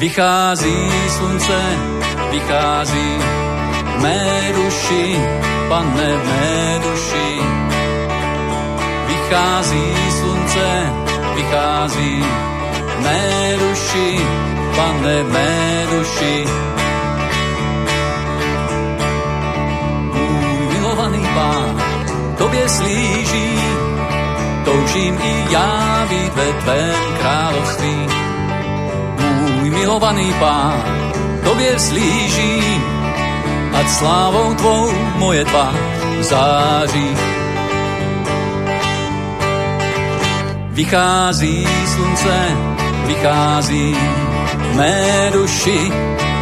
Vychází slunce, vychází mé duši, pane mé duši. Vychází slunce, vychází mé duši, pane mé duši. Můj milovaný pán, tobě slíží, toužím i já být ve tvém království. Milovaný pán, tobě slíží, ať slávou tvou moje tvář září. Vychází slunce, vychází mé duši,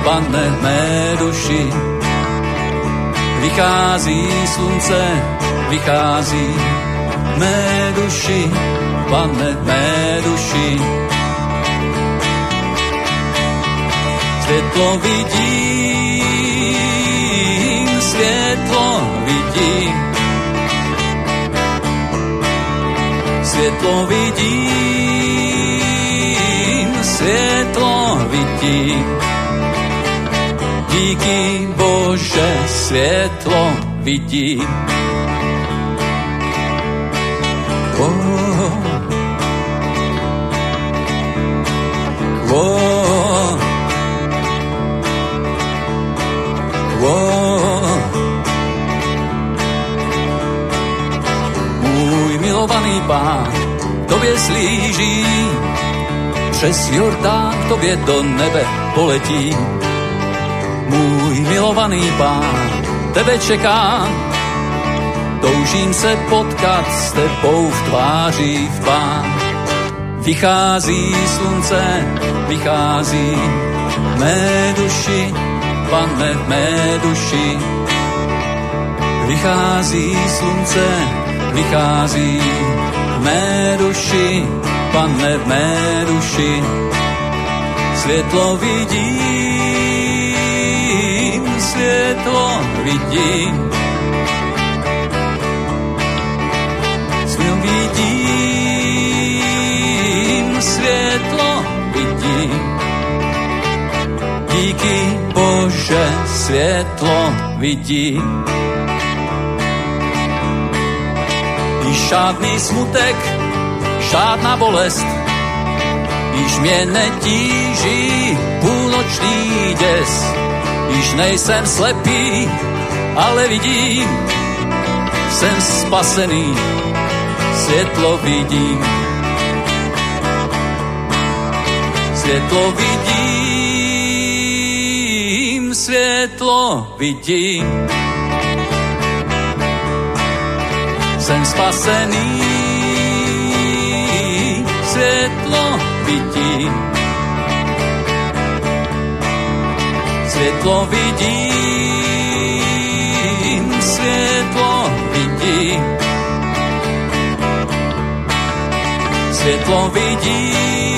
pane mé duši. Vychází slunce, vychází mé duši, pane mé duši. Světlo vidím, světlo vidím. Světlo vidím, světlo vidím. Díky Bože, světlo vidím. Oh. Oh. Oh. Můj milovaný pán, tobě slíží, přes Jordán tobě do nebe poletí. Můj milovaný pán, tebe čekám, toužím se potkat s tebou v tváří v pán. Vychází slunce, vychází mé duši, pane v mé duši. Vychází slunce, vychází mé duši, pane v mé duši. Světlo vidím, světlo vidím. Světlo vidím. Již žádný smutek, žádná bolest, již mě netíží půlnoční děs. Již nejsem slepý, ale vidím, jsem spasený, světlo vidím. Světlo vidím, světlo vidím. Jsem spasený, světlo vidím. Světlo vidím, světlo vidím. Světlo vidím,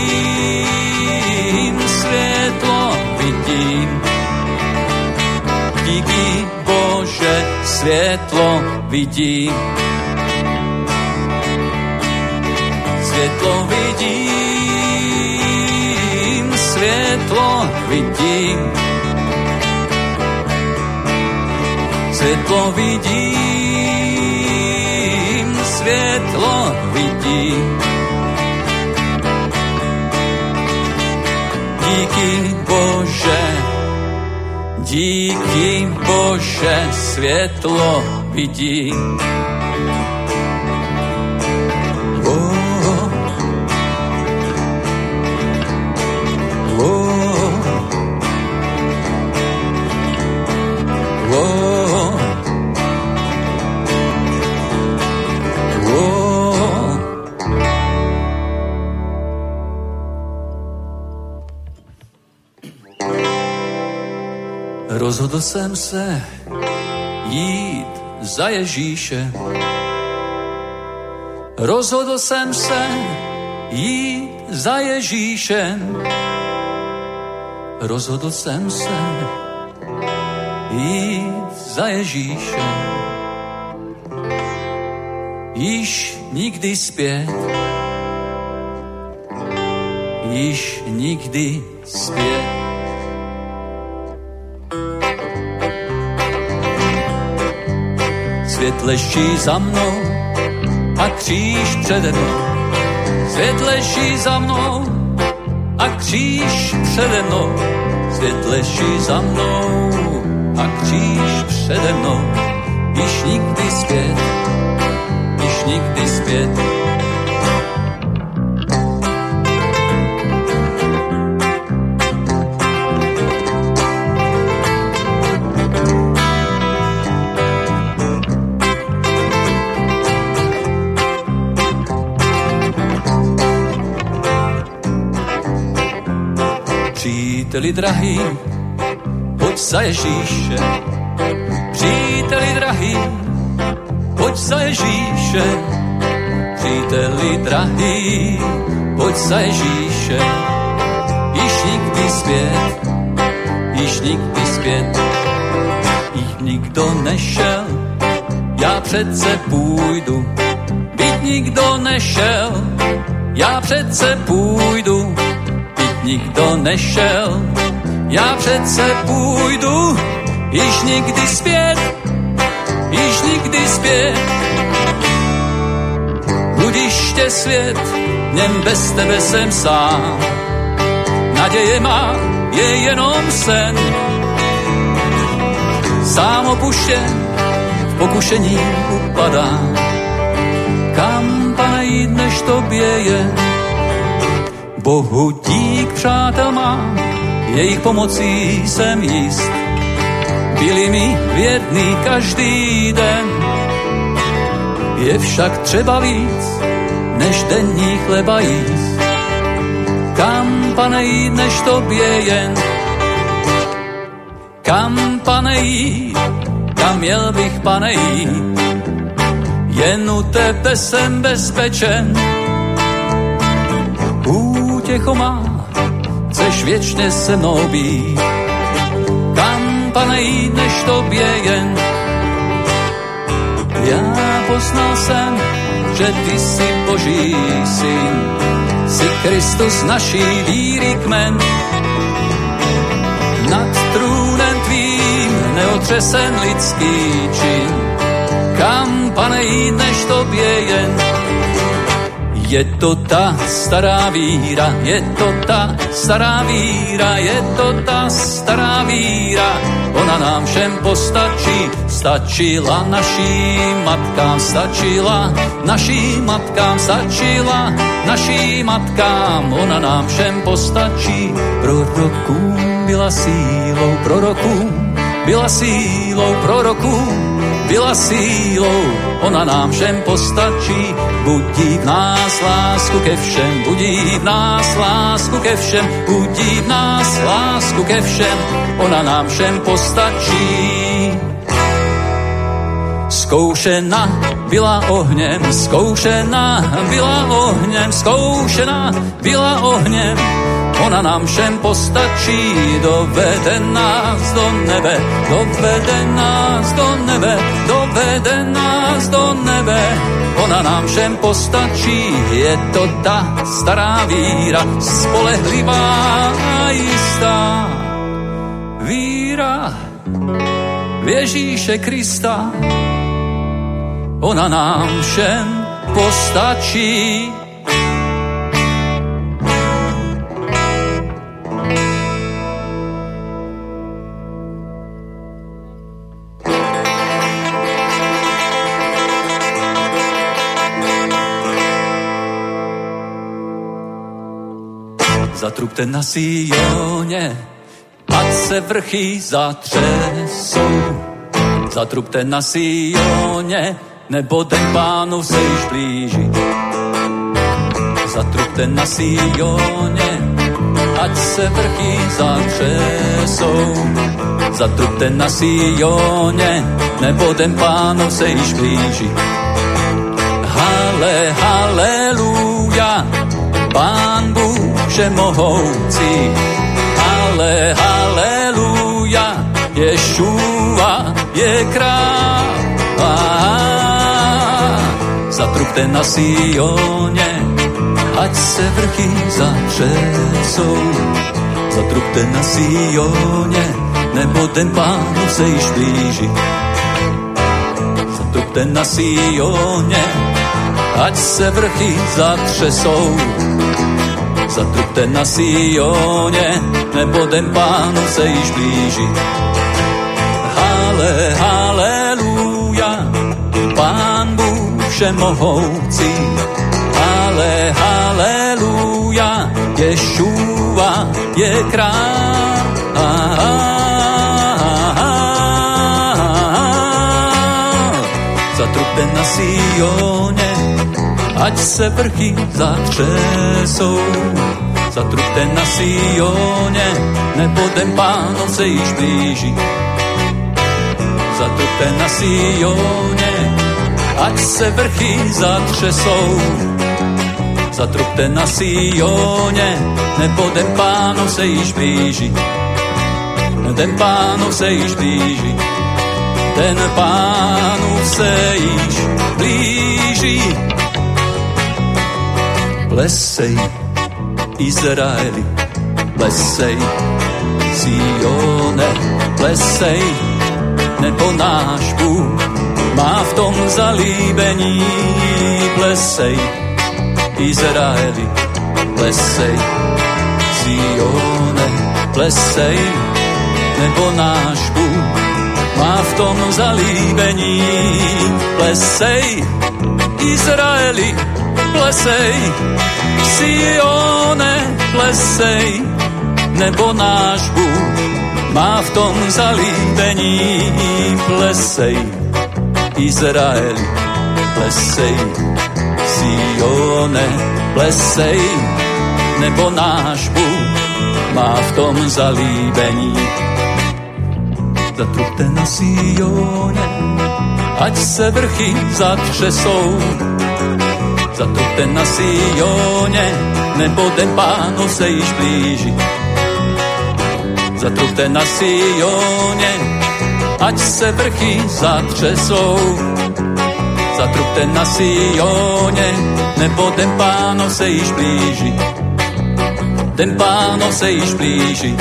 světlo vidím. Světlo vidím, světlo vidím. Světlo vidím, světlo vidím. Díky Bože, díky Bože, světlo oh. Rozhodl jsem se jít za Ježíše. Rozhodl jsem se jít za Ježíšem. Rozhodl jsem se jít za Ježíšem. Již nikdy zpět, již nikdy zpět. Leží za mnou a kříž přede mnou. Svět leží za mnou a kříž přede mnou. Svět leží za mnou a kříž přede mnou. Příteli drahý, pojď za Ježíše. Příteli drahý, pojď za Ježíše. Příteli drahý, pojď za Ježíše. Již nikdy zpět, již nikdy zpět. Jich nikdo nešel, já přece půjdu. Byť nikdo nešel, já přece půjdu nikdo nešel. Já přece půjdu, již nikdy zpět, již nikdy zpět. Budiště svět, něm bez tebe jsem sám. Naděje má, je jenom sen. Sám opuštěn, v pokušení upadám. Kam, pane, jít, než tobě je? Bohu dík, přátel mám, jejich pomocí jsem jist. Byli mi vědný každý den, je však třeba víc, než denní chleba jíst. Kam, pane, jít, než tobě jen? Kam, pane, jít, kam měl bych, pane, jít? Jen u tebe jsem bezpečen, těcho má, chceš věčně se mnou být. Kam, pane, jít, než tobě jen. Já poznal jsem, že ty jsi boží syn, jsi Kristus naší víry kmen. Nad trůnem tvým neotřesen lidský čin, kam, pane, jít, než tobě jen je to ta stará víra, je to ta stará víra, je to ta stará víra. Ona nám všem postačí, stačila naším matkám, stačila naším matkám, stačila naším matkám. Ona nám všem postačí, prorokům byla sílou, prorokům byla sílou, prorokům byla sílou, ona nám všem postačí, budí v nás lásku ke všem, budí v nás lásku ke všem, budí v nás lásku ke všem, ona nám všem postačí. Zkoušena byla ohněm, zkoušena byla ohněm, zkoušena byla ohněm, ona nám všem postačí, dovede nás do nebe, dovede nás do nebe, dovede nás do nebe. Ona nám všem postačí, je to ta stará víra, spolehlivá a jistá. Víra v Ježíše Krista, ona nám všem postačí. Zatrubte na Sioně, ať se vrchy zatřesou. Zatrubte na Sioně, nebo den pánu se již blíží. Zatrubte na Sioně, ať se vrchy zatřesou. Zatrubte na Sioně, nebo den pánu se již blíží. Hale, haleluja, pán všemohoucí. Ale haleluja, Ješua je král. Zatrubte na Sioně, ať se vrchy zatřesou. Zatrubte na Sioně, nebo ten pán se již blíží. Zatrubte na Sioně, ať se vrchy zatřesou. Zatrubte na Sioně, nebo ten pánu se již blíží. Hale, haleluja, pán Bůh všemohoucí. Hale, haleluja, Ješua je král. Zatrubte na Sioně, ať se vrchy zatřesou. Zatrubte na Sioně, nebo ten páno se již blíží. Zatrubte na Sioně, ať se vrchy zatřesou. Zatrubte na Sioně, nebo ten páno se již blíží. Ten páno se již blíží. Ten pánu se již blíží Plesej, Izraeli, plesej, Sione, plesej, nebo náš Bůh má v tom zalíbení. Plesej, Izraeli, plesej, Sione, plesej, nebo náš Bůh má v tom zalíbení. Plesej, Izraeli, plesej, Sione, plesej, nebo náš Bůh má v tom zalíbení. Plesej, Izraeli, plesej, Sione, plesej, nebo náš Bůh má v tom zalíbení. Zatrubte na Sione, ať se vrchy zatřesou, Zatrubte na Sioně, nebo den pánu se již blíží. Zatrubte na Sioně, ať se vrchy zatřesou. Zatrubte na Sioně, nebo den pánu se již blíží. Den pánu se již blíží.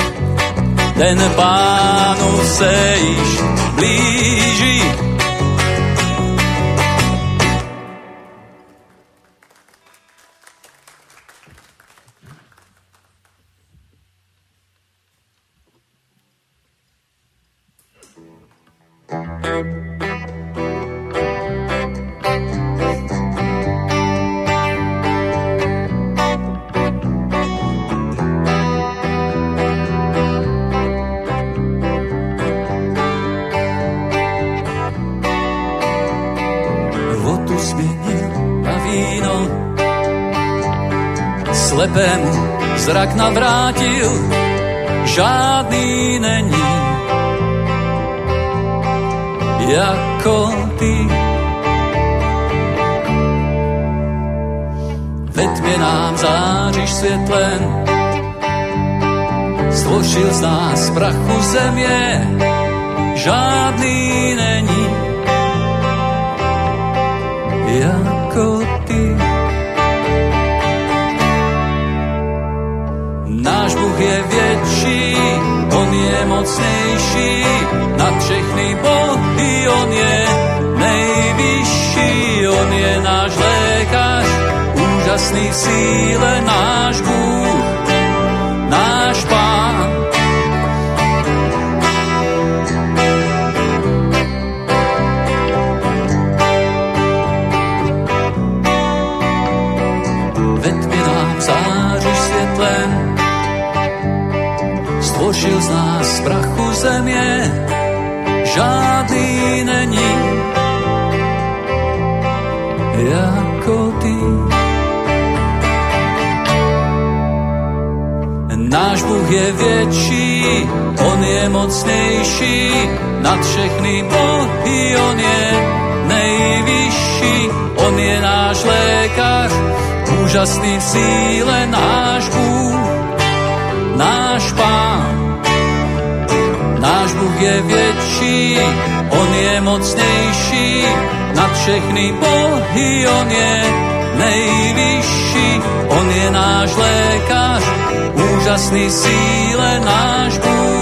Den pánu se již blíží. Žádný není. Jako ty. Náš Bůh je větší, On je mocnější, nad všechny bohy On je nejvyšší, On je náš lékař, úžasný v síle náš Bůh náš Bůh je větší, On je mocnější, nad všechny bohy On je nejvyšší. On je náš lékař, úžasný síle náš Bůh,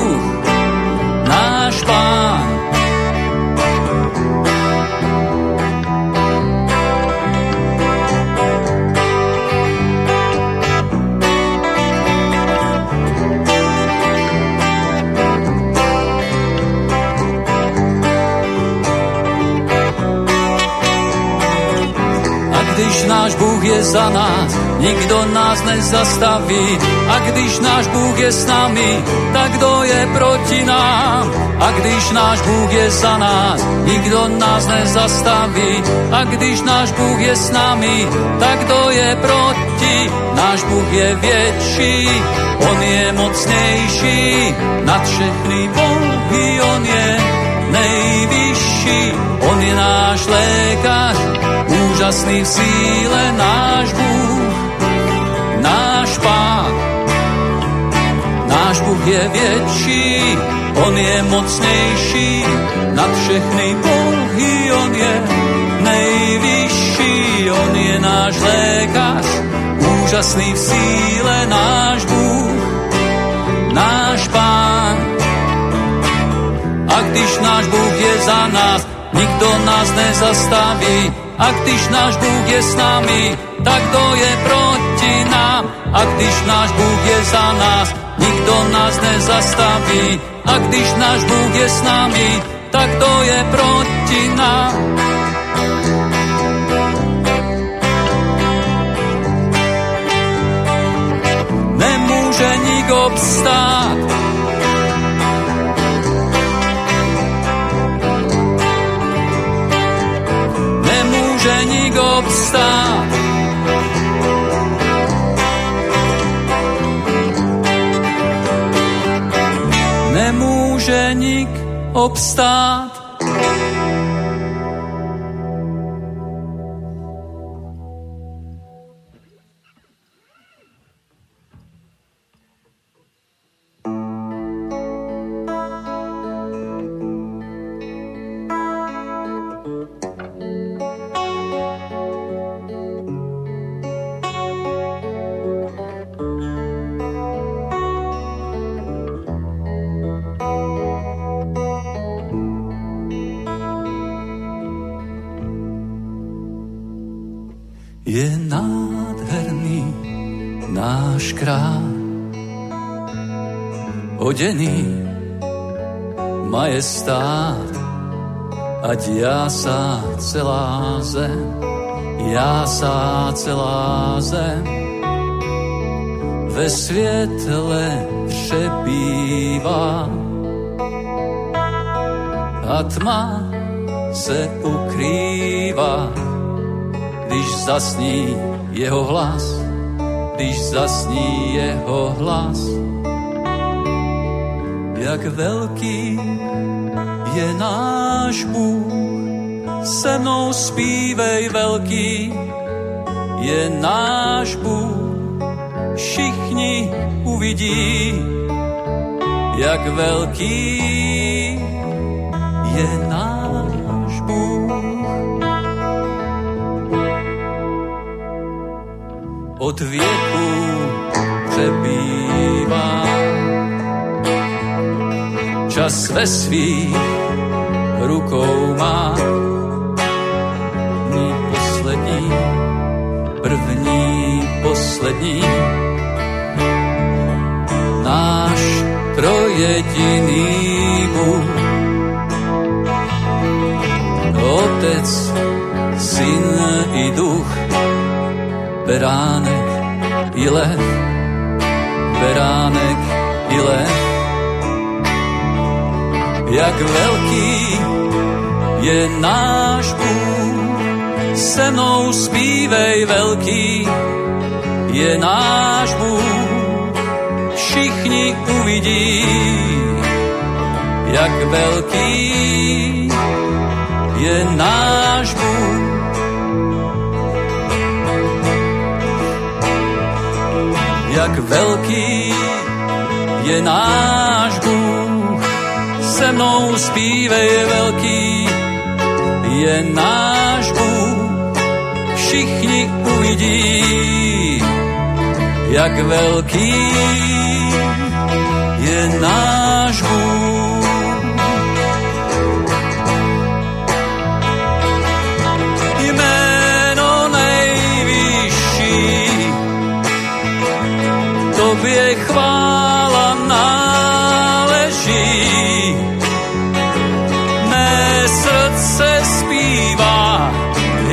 náš Bůh je za nás, nikdo nás nezastaví. A když náš Bůh je s námi, tak kdo je proti nám? A když náš Bůh je za nás, nikdo nás nezastaví. A když náš Bůh je s námi, tak kdo je proti? Náš Bůh je větší, On je mocnější, nad všechny bohy On je nejvyšší, On je náš lékař, úžasný v síle náš Bůh, náš Pán. Náš Bůh je větší, On je mocnější, nad všechny bohy On je nejvyšší, On je náš lékař, úžasný v síle náš Bůh, náš Pán. A když náš Bůh je za nás, nikdo nás nezastaví, a když náš Bůh je s námi, tak kdo je proti nám? A když náš Bůh je za nás, nikdo nás nezastaví. A když náš Bůh je s námi, tak kdo je proti nám? Nemůže nik obstát, obstát. Nemůže nik obstát. Odený majestát, ať jásá celá zem, jásá celá zem. Ve světle přebývá a tma se ukrývá, když zasní jeho hlas, když zasní jeho hlas jak velký je náš Bůh. Se mnou zpívej velký je náš Bůh. Všichni uvidí, jak velký je náš Bůh. Od věku přebývá čas ve svých rukou má. Ní poslední, první, poslední, náš trojediný Bůh. Otec, syn i duch, beránek i lev, beránek i lev jak velký je náš Bůh. Se mnou zpívej velký je náš Bůh. Všichni uvidí, jak velký je náš Bůh. Jak velký je náš se mnou zpívej velký, je náš Bůh, všichni uvidí, jak velký je náš Bůh.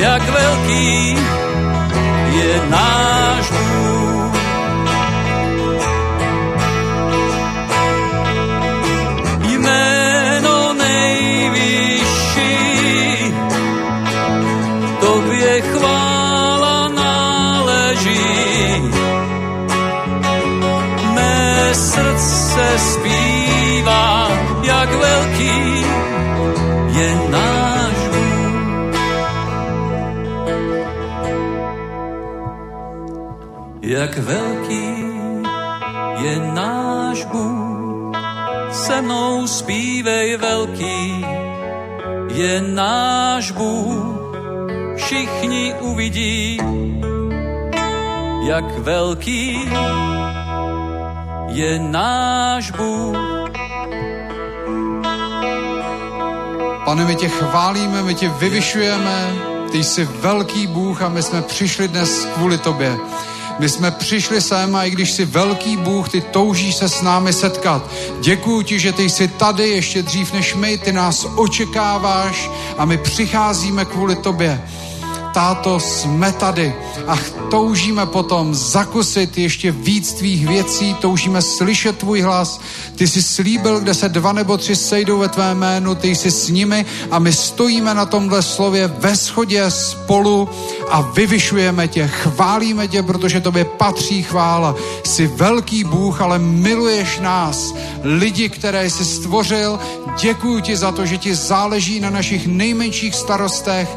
Jak velký je náš Velký je náš Bůh, se mnou zpívej velký, je náš Bůh, všichni uvidí, jak velký je náš Bůh. Pane, my tě chválíme, my tě vyvyšujeme, ty jsi velký Bůh a my jsme přišli dnes kvůli tobě. My jsme přišli sem a i když jsi velký Bůh, ty toužíš se s námi setkat. Děkuji ti, že ty jsi tady ještě dřív než my, ty nás očekáváš a my přicházíme kvůli tobě. Táto, jsme tady a toužíme potom zakusit ještě víc tvých věcí, toužíme slyšet tvůj hlas. Ty jsi slíbil, kde se dva nebo tři sejdou ve tvé jménu, ty jsi s nimi a my stojíme na tomhle slově ve shodě spolu a vyvyšujeme tě, chválíme tě, protože tobě patří chvála. Jsi velký Bůh, ale miluješ nás, lidi, které jsi stvořil. Děkuji ti za to, že ti záleží na našich nejmenších starostech.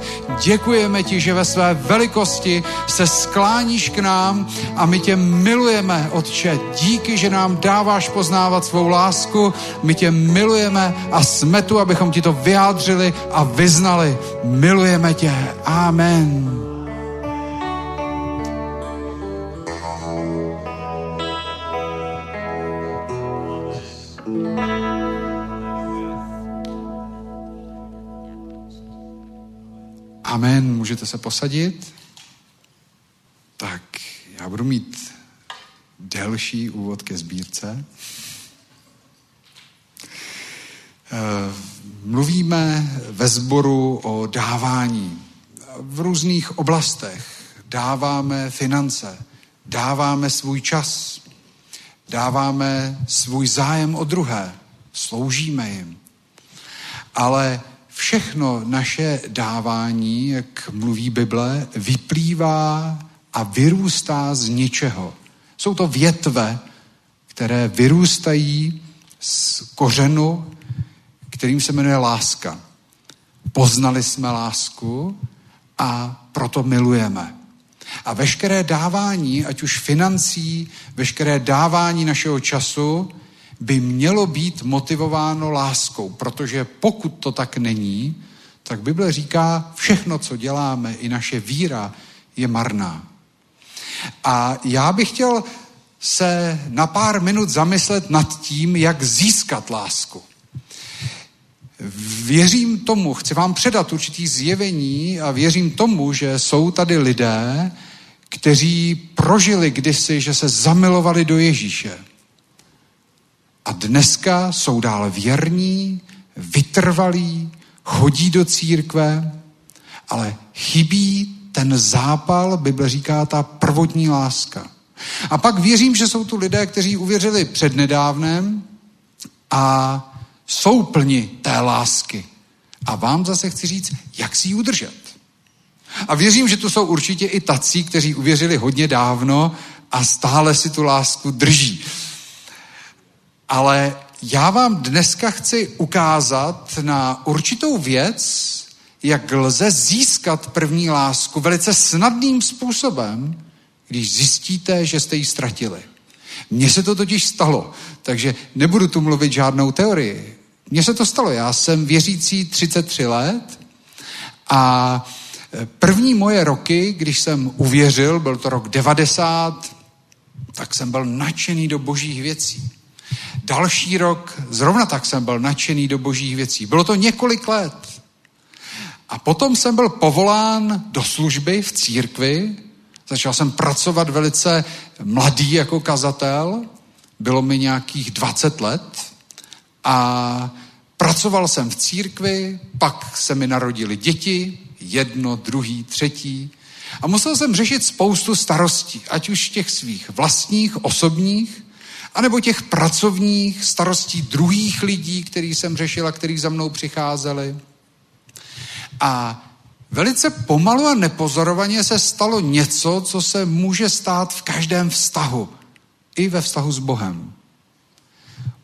Děkujeme ti, že ve své velikosti se skláníš k nám a my tě milujeme, Otče. Díky, že nám dáváš poznávat svou lásku. My tě milujeme a jsme tu, abychom ti to vyjádřili a vyznali. Milujeme tě. Amen. Amen. Můžete se posadit? Tak, já budu mít delší úvod ke sbírce. Eh, Mluvíme ve sboru o dávání v různých oblastech. Dáváme finance, dáváme svůj čas, dáváme svůj zájem o druhé, sloužíme jim. Ale všechno naše dávání, jak mluví Bible, vyplývá a vyrůstá z něčeho. Jsou to větve, které vyrůstají z kořenu, kterým se jmenuje láska. Poznali jsme lásku a proto milujeme. A veškeré dávání, ať už financí, veškeré dávání našeho času, by mělo být motivováno láskou, protože pokud to tak není, tak Bible říká, všechno, co děláme, i naše víra je marná. A já bych chtěl se na pár minut zamyslet nad tím, jak získat lásku. Věřím tomu, chci vám předat určitý zjevení a věřím tomu, že jsou tady lidé, kteří prožili kdysi, že se zamilovali do Ježíše. A dneska jsou dále věrní, vytrvalí, chodí do církve, ale chybí ten zápal, Bible říká, ta prvotní láska. A pak věřím, že jsou tu lidé, kteří uvěřili přednedávnem a jsou plni té lásky. A vám zase chci říct, jak si ji udržet. A věřím, že tu jsou určitě i tací, kteří uvěřili hodně dávno a stále si tu lásku drží. Ale já vám dneska chci ukázat na určitou věc, jak lze získat první lásku velice snadným způsobem, když zjistíte, že jste ji ztratili. Mně se to totiž stalo, takže nebudu tu mluvit žádnou teorii. mně se to stalo, já jsem věřící 33 let a první moje roky, když jsem uvěřil, byl to rok 90, tak jsem byl nadšený do božích věcí. Další rok zrovna tak jsem byl nadšený do božích věcí. Bylo to několik let. A potom jsem byl povolán do služby v církvi. Začal jsem pracovat velice mladý jako kazatel. Bylo mi nějakých 20 let. A pracoval jsem v církvi, pak se mi narodili děti, jedno, druhý, třetí. A musel jsem řešit spoustu starostí, ať už těch svých vlastních, osobních, anebo těch pracovních starostí druhých lidí, který jsem řešil a který za mnou přicházeli. A velice pomalu a nepozorovaně se stalo něco, co se může stát v každém vztahu, i ve vztahu s Bohem.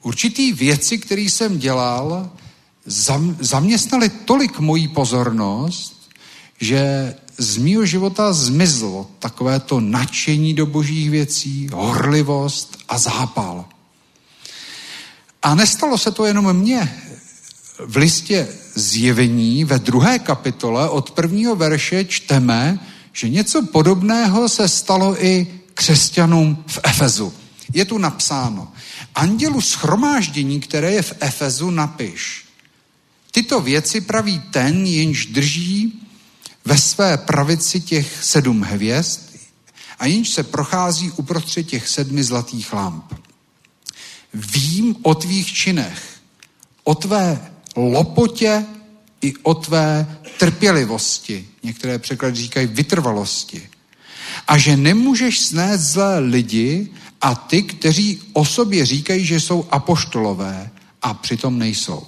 Určitý věci, které jsem dělal, zaměstnali tolik mojí pozornost, že z mýho života zmizlo takové to nadšení do božích věcí, horlivost a zápal. A nestalo se to jenom mně. V listě zjevení ve druhé kapitole od prvního verše čteme, že něco podobného se stalo i křesťanům v Efezu. Je tu napsáno, andělu schromáždění, které je v Efezu, napiš. Tyto věci praví ten, jenž drží ve své pravici těch sedm hvězd a jenž se prochází uprostřed těch sedmi zlatých lamp. Vím o tvých činech, o tvé lopotě i o tvé trpělivosti. Některé překlady říkají vytrvalosti. A že nemůžeš snést zlé lidi a ty, kteří o sobě říkají, že jsou apoštolové a přitom nejsou.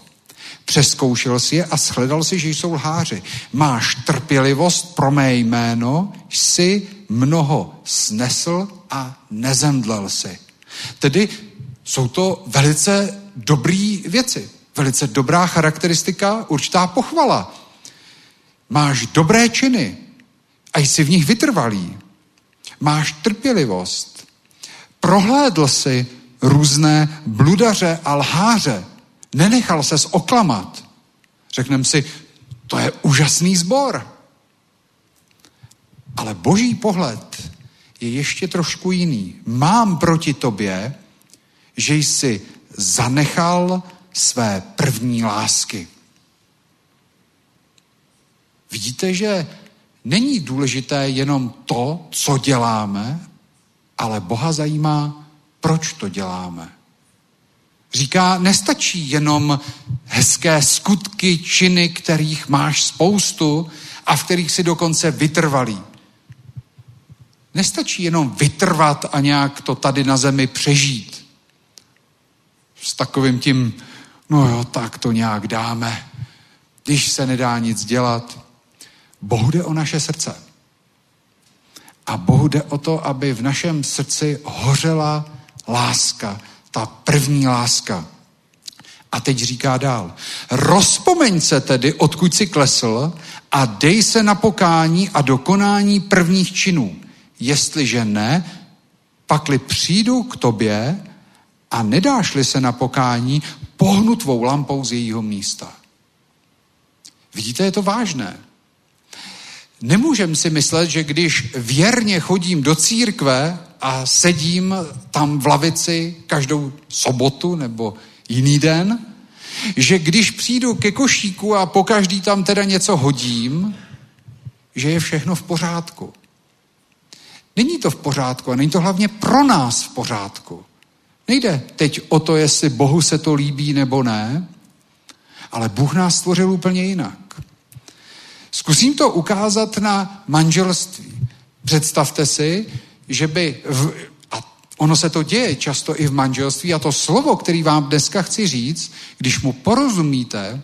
Přeskoušel si je a shledal si, že jsou lháři. Máš trpělivost pro mé jméno, jsi mnoho snesl a nezemdlel si. Tedy jsou to velice dobré věci, velice dobrá charakteristika, určitá pochvala. Máš dobré činy a jsi v nich vytrvalý. Máš trpělivost. Prohlédl si různé bludaře a lháře, Nenechal ses oklamat. Řekneme si, to je úžasný zbor. Ale boží pohled je ještě trošku jiný. Mám proti tobě, že jsi zanechal své první lásky. Vidíte, že není důležité jenom to, co děláme, ale Boha zajímá, proč to děláme. Říká, nestačí jenom hezké skutky, činy, kterých máš spoustu a v kterých si dokonce vytrvalý. Nestačí jenom vytrvat a nějak to tady na zemi přežít. S takovým tím, no jo, tak to nějak dáme, když se nedá nic dělat. Bohu jde o naše srdce. A Bohu jde o to, aby v našem srdci hořela láska, ta první láska. A teď říká dál. Rozpomeň se tedy, odkud si klesl a dej se na pokání a dokonání prvních činů. Jestliže ne, pakli přijdu k tobě a nedáš-li se na pokání, pohnu tvou lampou z jejího místa. Vidíte, je to vážné. Nemůžem si myslet, že když věrně chodím do církve a sedím tam v lavici každou sobotu nebo jiný den, že když přijdu ke košíku a po každý tam teda něco hodím, že je všechno v pořádku. Není to v pořádku a není to hlavně pro nás v pořádku. Nejde teď o to, jestli Bohu se to líbí nebo ne, ale Bůh nás stvořil úplně jinak. Zkusím to ukázat na manželství. Představte si, že by, v, a ono se to děje často i v manželství, a to slovo, který vám dneska chci říct, když mu porozumíte,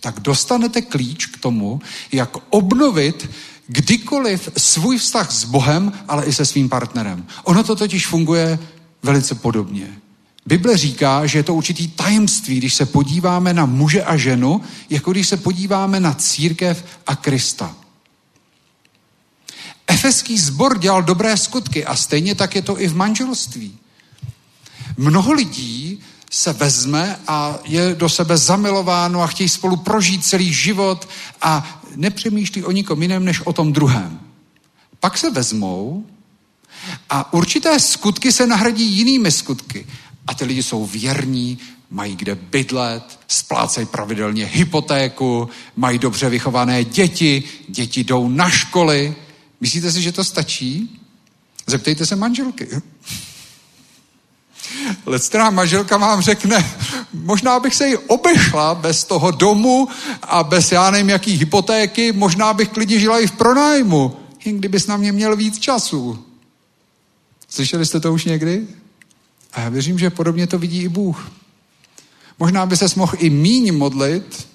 tak dostanete klíč k tomu, jak obnovit kdykoliv svůj vztah s Bohem, ale i se svým partnerem. Ono to totiž funguje velice podobně. Bible říká, že je to určitý tajemství, když se podíváme na muže a ženu, jako když se podíváme na církev a Krista. Efeský sbor dělal dobré skutky a stejně tak je to i v manželství. Mnoho lidí se vezme a je do sebe zamilováno a chtějí spolu prožít celý život a nepřemýšlí o nikom jiném než o tom druhém. Pak se vezmou a určité skutky se nahradí jinými skutky. A ty lidi jsou věrní, mají kde bydlet, splácejí pravidelně hypotéku, mají dobře vychované děti, děti jdou na školy. Myslíte si, že to stačí? Zeptejte se manželky. Lectrá manželka vám řekne, možná bych se jí obešla bez toho domu a bez já nevím jaký hypotéky, možná bych klidně žila i v pronájmu, jen kdybys na mě měl víc času. Slyšeli jste to už někdy? A já věřím, že podobně to vidí i Bůh. Možná by se mohl i míň modlit,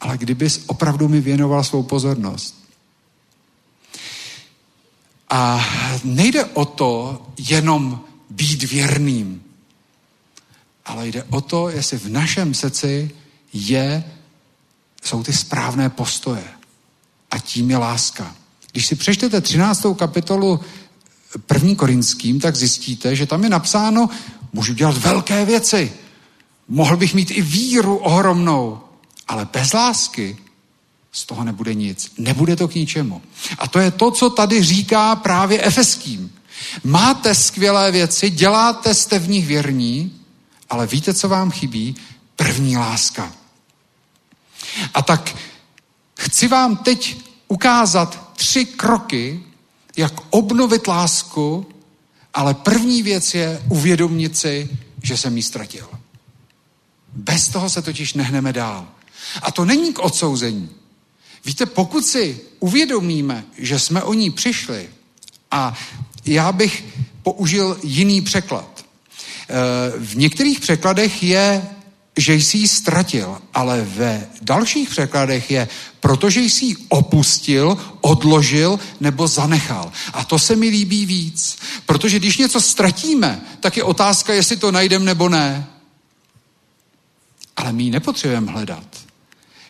ale kdybys opravdu mi věnoval svou pozornost. A nejde o to jenom být věrným, ale jde o to, jestli v našem srdci je, jsou ty správné postoje. A tím je láska. Když si přečtete 13. kapitolu první korinským, tak zjistíte, že tam je napsáno, můžu dělat velké věci. Mohl bych mít i víru ohromnou, ale bez lásky z toho nebude nic. Nebude to k ničemu. A to je to, co tady říká právě Efeským. Máte skvělé věci, děláte, jste v nich věrní, ale víte, co vám chybí? První láska. A tak chci vám teď ukázat tři kroky, jak obnovit lásku, ale první věc je uvědomit si, že jsem ji ztratil. Bez toho se totiž nehneme dál. A to není k odsouzení. Víte, pokud si uvědomíme, že jsme o ní přišli, a já bych použil jiný překlad. E, v některých překladech je, že jsi ji ztratil, ale ve dalších překladech je, protože jsi ji opustil, odložil nebo zanechal. A to se mi líbí víc, protože když něco ztratíme, tak je otázka, jestli to najdeme nebo ne. Ale my ji nepotřebujeme hledat.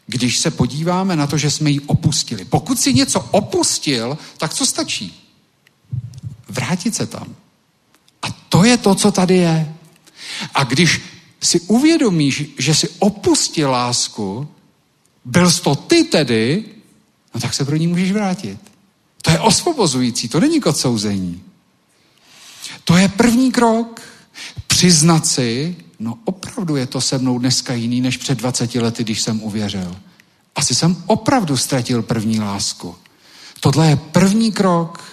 Když se podíváme na to, že jsme ji opustili. Pokud si něco opustil, tak co stačí? Vrátit se tam. A to je to, co tady je. A když si uvědomíš, že si opustil lásku, byl jsi to ty tedy, no tak se pro ní můžeš vrátit. To je osvobozující, to není k odsouzení. To je první krok. Přiznat si, no opravdu je to se mnou dneska jiný než před 20 lety, když jsem uvěřil. Asi jsem opravdu ztratil první lásku. Tohle je první krok,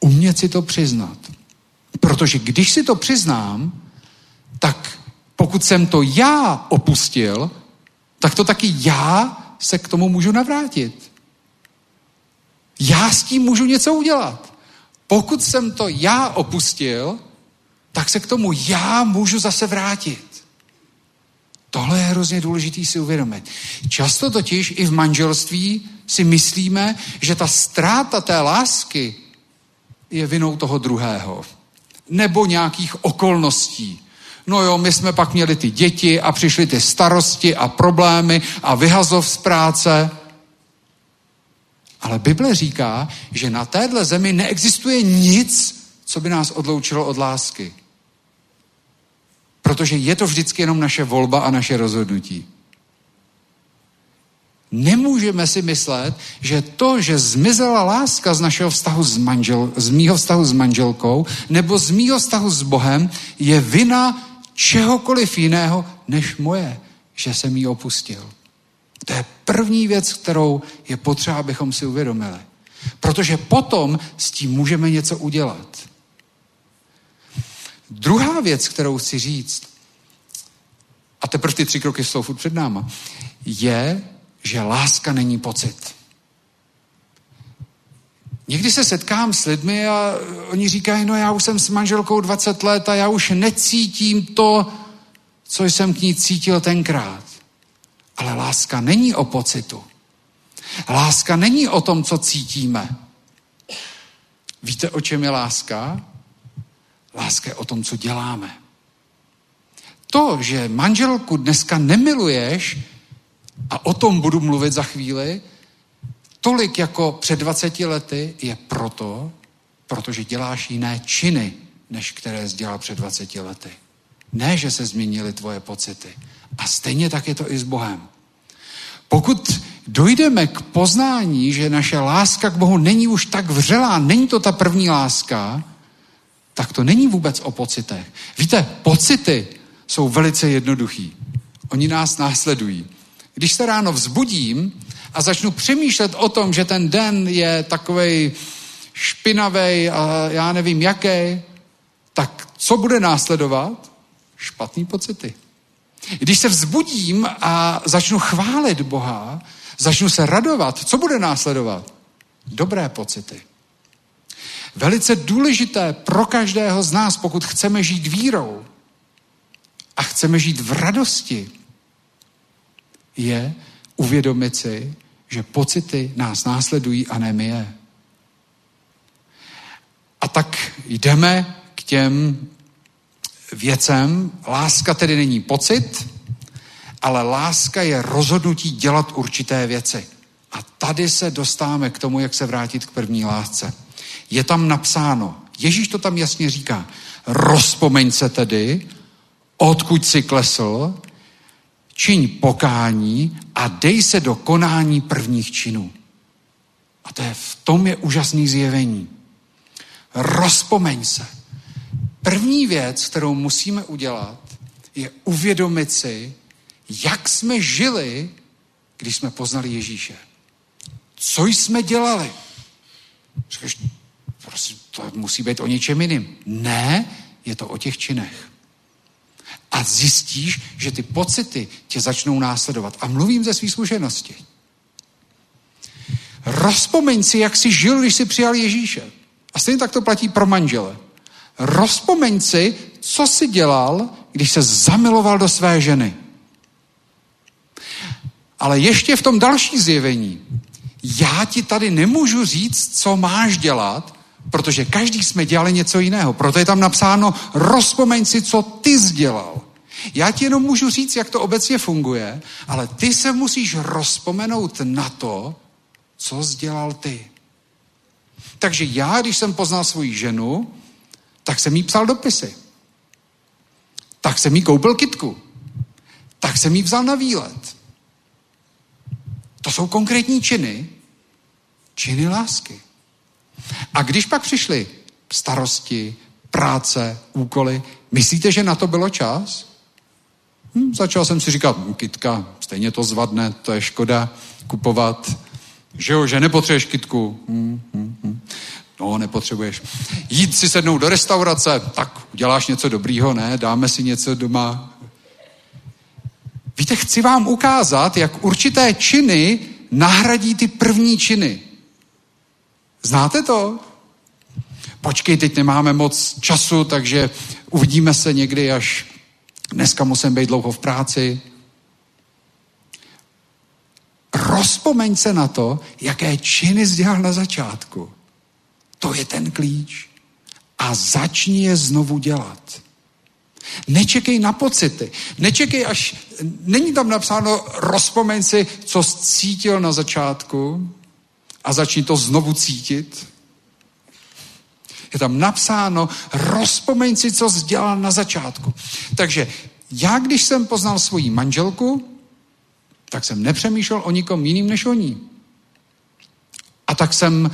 umět si to přiznat. Protože když si to přiznám, tak pokud jsem to já opustil, tak to taky já se k tomu můžu navrátit. Já s tím můžu něco udělat. Pokud jsem to já opustil, tak se k tomu já můžu zase vrátit. Tohle je hrozně důležitý si uvědomit. Často totiž i v manželství si myslíme, že ta ztráta té lásky je vinou toho druhého. Nebo nějakých okolností. No jo, my jsme pak měli ty děti a přišly ty starosti a problémy a vyhazov z práce. Ale Bible říká, že na téhle zemi neexistuje nic, co by nás odloučilo od lásky. Protože je to vždycky jenom naše volba a naše rozhodnutí. Nemůžeme si myslet, že to, že zmizela láska z našeho vztahu s, manžel, z mýho vztahu s manželkou nebo z mýho vztahu s Bohem, je vina čehokoliv jiného než moje, že jsem ji opustil. To je první věc, kterou je potřeba, abychom si uvědomili. Protože potom s tím můžeme něco udělat. Druhá věc, kterou chci říct, a teprve ty tři kroky jsou furt před náma, je, že láska není pocit. Někdy se setkám s lidmi a oni říkají, no já už jsem s manželkou 20 let a já už necítím to, co jsem k ní cítil tenkrát. Ale láska není o pocitu. Láska není o tom, co cítíme. Víte, o čem je láska? Láska je o tom, co děláme. To, že manželku dneska nemiluješ, a o tom budu mluvit za chvíli, tolik jako před 20 lety je proto, protože děláš jiné činy, než které jsi dělal před 20 lety. Ne, že se změnily tvoje pocity. A stejně tak je to i s Bohem. Pokud dojdeme k poznání, že naše láska k Bohu není už tak vřelá, není to ta první láska, tak to není vůbec o pocitech. Víte, pocity jsou velice jednoduchý. Oni nás následují. Když se ráno vzbudím a začnu přemýšlet o tom, že ten den je takovej špinavý a já nevím jaký, tak co bude následovat? Špatný pocity. Když se vzbudím a začnu chválit Boha, začnu se radovat, co bude následovat? Dobré pocity. Velice důležité pro každého z nás, pokud chceme žít vírou a chceme žít v radosti, je uvědomit si, že pocity nás následují a ne my je. A tak jdeme k těm věcem. Láska tedy není pocit, ale láska je rozhodnutí dělat určité věci. A tady se dostáváme k tomu, jak se vrátit k první lásce. Je tam napsáno, Ježíš to tam jasně říká, rozpomeň se tedy, odkud si klesl, čiň pokání a dej se do konání prvních činů. A to je v tom je úžasný zjevení. Rozpomeň se. První věc, kterou musíme udělat, je uvědomit si, jak jsme žili, když jsme poznali Ježíše. Co jsme dělali? Říkáš, prosím, to musí být o něčem jiným. Ne, je to o těch činech. A zjistíš, že ty pocity tě začnou následovat. A mluvím ze své zkušenosti. Rozpomeň si, jak jsi žil, když jsi přijal Ježíše. A stejně tak to platí pro manžele. Rozpomeň si, co jsi dělal, když se zamiloval do své ženy. Ale ještě v tom další zjevení. Já ti tady nemůžu říct, co máš dělat, protože každý jsme dělali něco jiného. Proto je tam napsáno, rozpomeň si, co ty jsi dělal. Já ti jenom můžu říct, jak to obecně funguje, ale ty se musíš rozpomenout na to, co jsi dělal ty. Takže já, když jsem poznal svoji ženu, tak jsem jí psal dopisy. Tak jsem jí koupil kitku. Tak jsem jí vzal na výlet. To jsou konkrétní činy, činy lásky. A když pak přišly starosti, práce, úkoly, myslíte, že na to bylo čas? Hm, začal jsem si říkat, hm, kytka, stejně to zvadne, to je škoda kupovat. Že jo, že nepotřebuješ kytku. Hm, hm, hm. No, nepotřebuješ. Jít si sednout do restaurace, tak uděláš něco dobrýho, ne? Dáme si něco doma. Víte, chci vám ukázat, jak určité činy nahradí ty první činy. Znáte to? Počkej, teď nemáme moc času, takže uvidíme se někdy, až dneska musím být dlouho v práci. Rozpomeň se na to, jaké činy dělal na začátku. To je ten klíč. A začni je znovu dělat. Nečekej na pocity. Nečekej až... Není tam napsáno, rozpomeň si, co cítil na začátku a začni to znovu cítit. Je tam napsáno, rozpomeň si, co jsi dělal na začátku. Takže já, když jsem poznal svoji manželku, tak jsem nepřemýšlel o nikom jiným než o ní. A tak jsem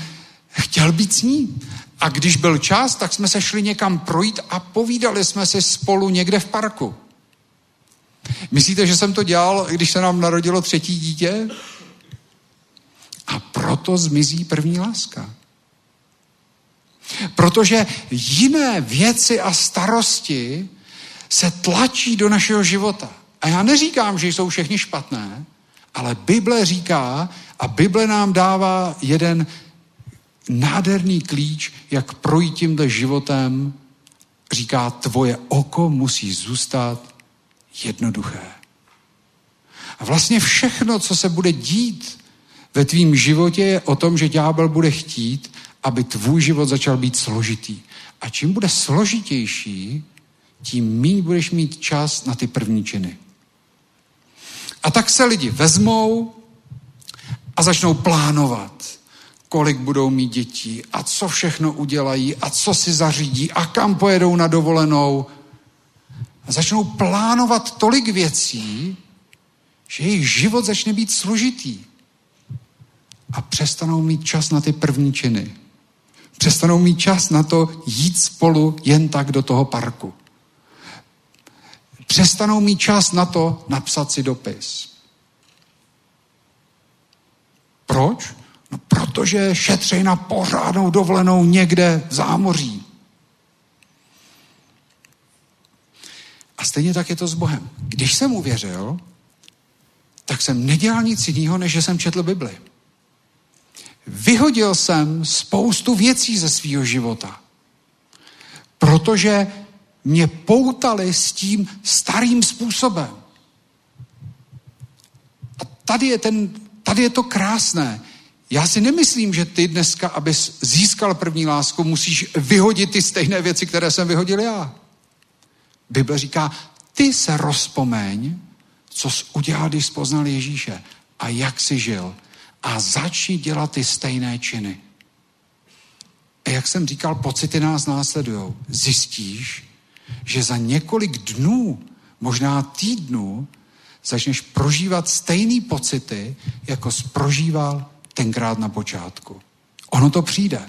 chtěl být s ní. A když byl čas, tak jsme se šli někam projít a povídali jsme si spolu někde v parku. Myslíte, že jsem to dělal, když se nám narodilo třetí dítě? A proto zmizí první láska. Protože jiné věci a starosti se tlačí do našeho života. A já neříkám, že jsou všechny špatné, ale Bible říká a Bible nám dává jeden nádherný klíč, jak projít tímhle životem. Říká, tvoje oko musí zůstat jednoduché. A vlastně všechno, co se bude dít ve tvým životě, je o tom, že ďábel bude chtít, aby tvůj život začal být složitý. A čím bude složitější, tím méně budeš mít čas na ty první činy. A tak se lidi vezmou a začnou plánovat, kolik budou mít dětí a co všechno udělají a co si zařídí a kam pojedou na dovolenou. A začnou plánovat tolik věcí, že jejich život začne být složitý. A přestanou mít čas na ty první činy. Přestanou mít čas na to jít spolu jen tak do toho parku. Přestanou mít čas na to napsat si dopis. Proč? No protože šetřej na pořádnou dovolenou někde v zámoří. A stejně tak je to s Bohem. Když jsem uvěřil, tak jsem nedělal nic jiného, než že jsem četl Bibli. Vyhodil jsem spoustu věcí ze svého života, protože mě poutali s tím starým způsobem. A tady je, ten, tady je to krásné. Já si nemyslím, že ty dneska, abys získal první lásku, musíš vyhodit ty stejné věci, které jsem vyhodil já. Bible říká, ty se rozpomeň, co jsi udělal, když poznal Ježíše a jak jsi žil. A začni dělat ty stejné činy. A jak jsem říkal, pocity nás následují. Zjistíš, že za několik dnů, možná týdnů, začneš prožívat stejné pocity, jako jsi prožíval tenkrát na počátku. Ono to přijde.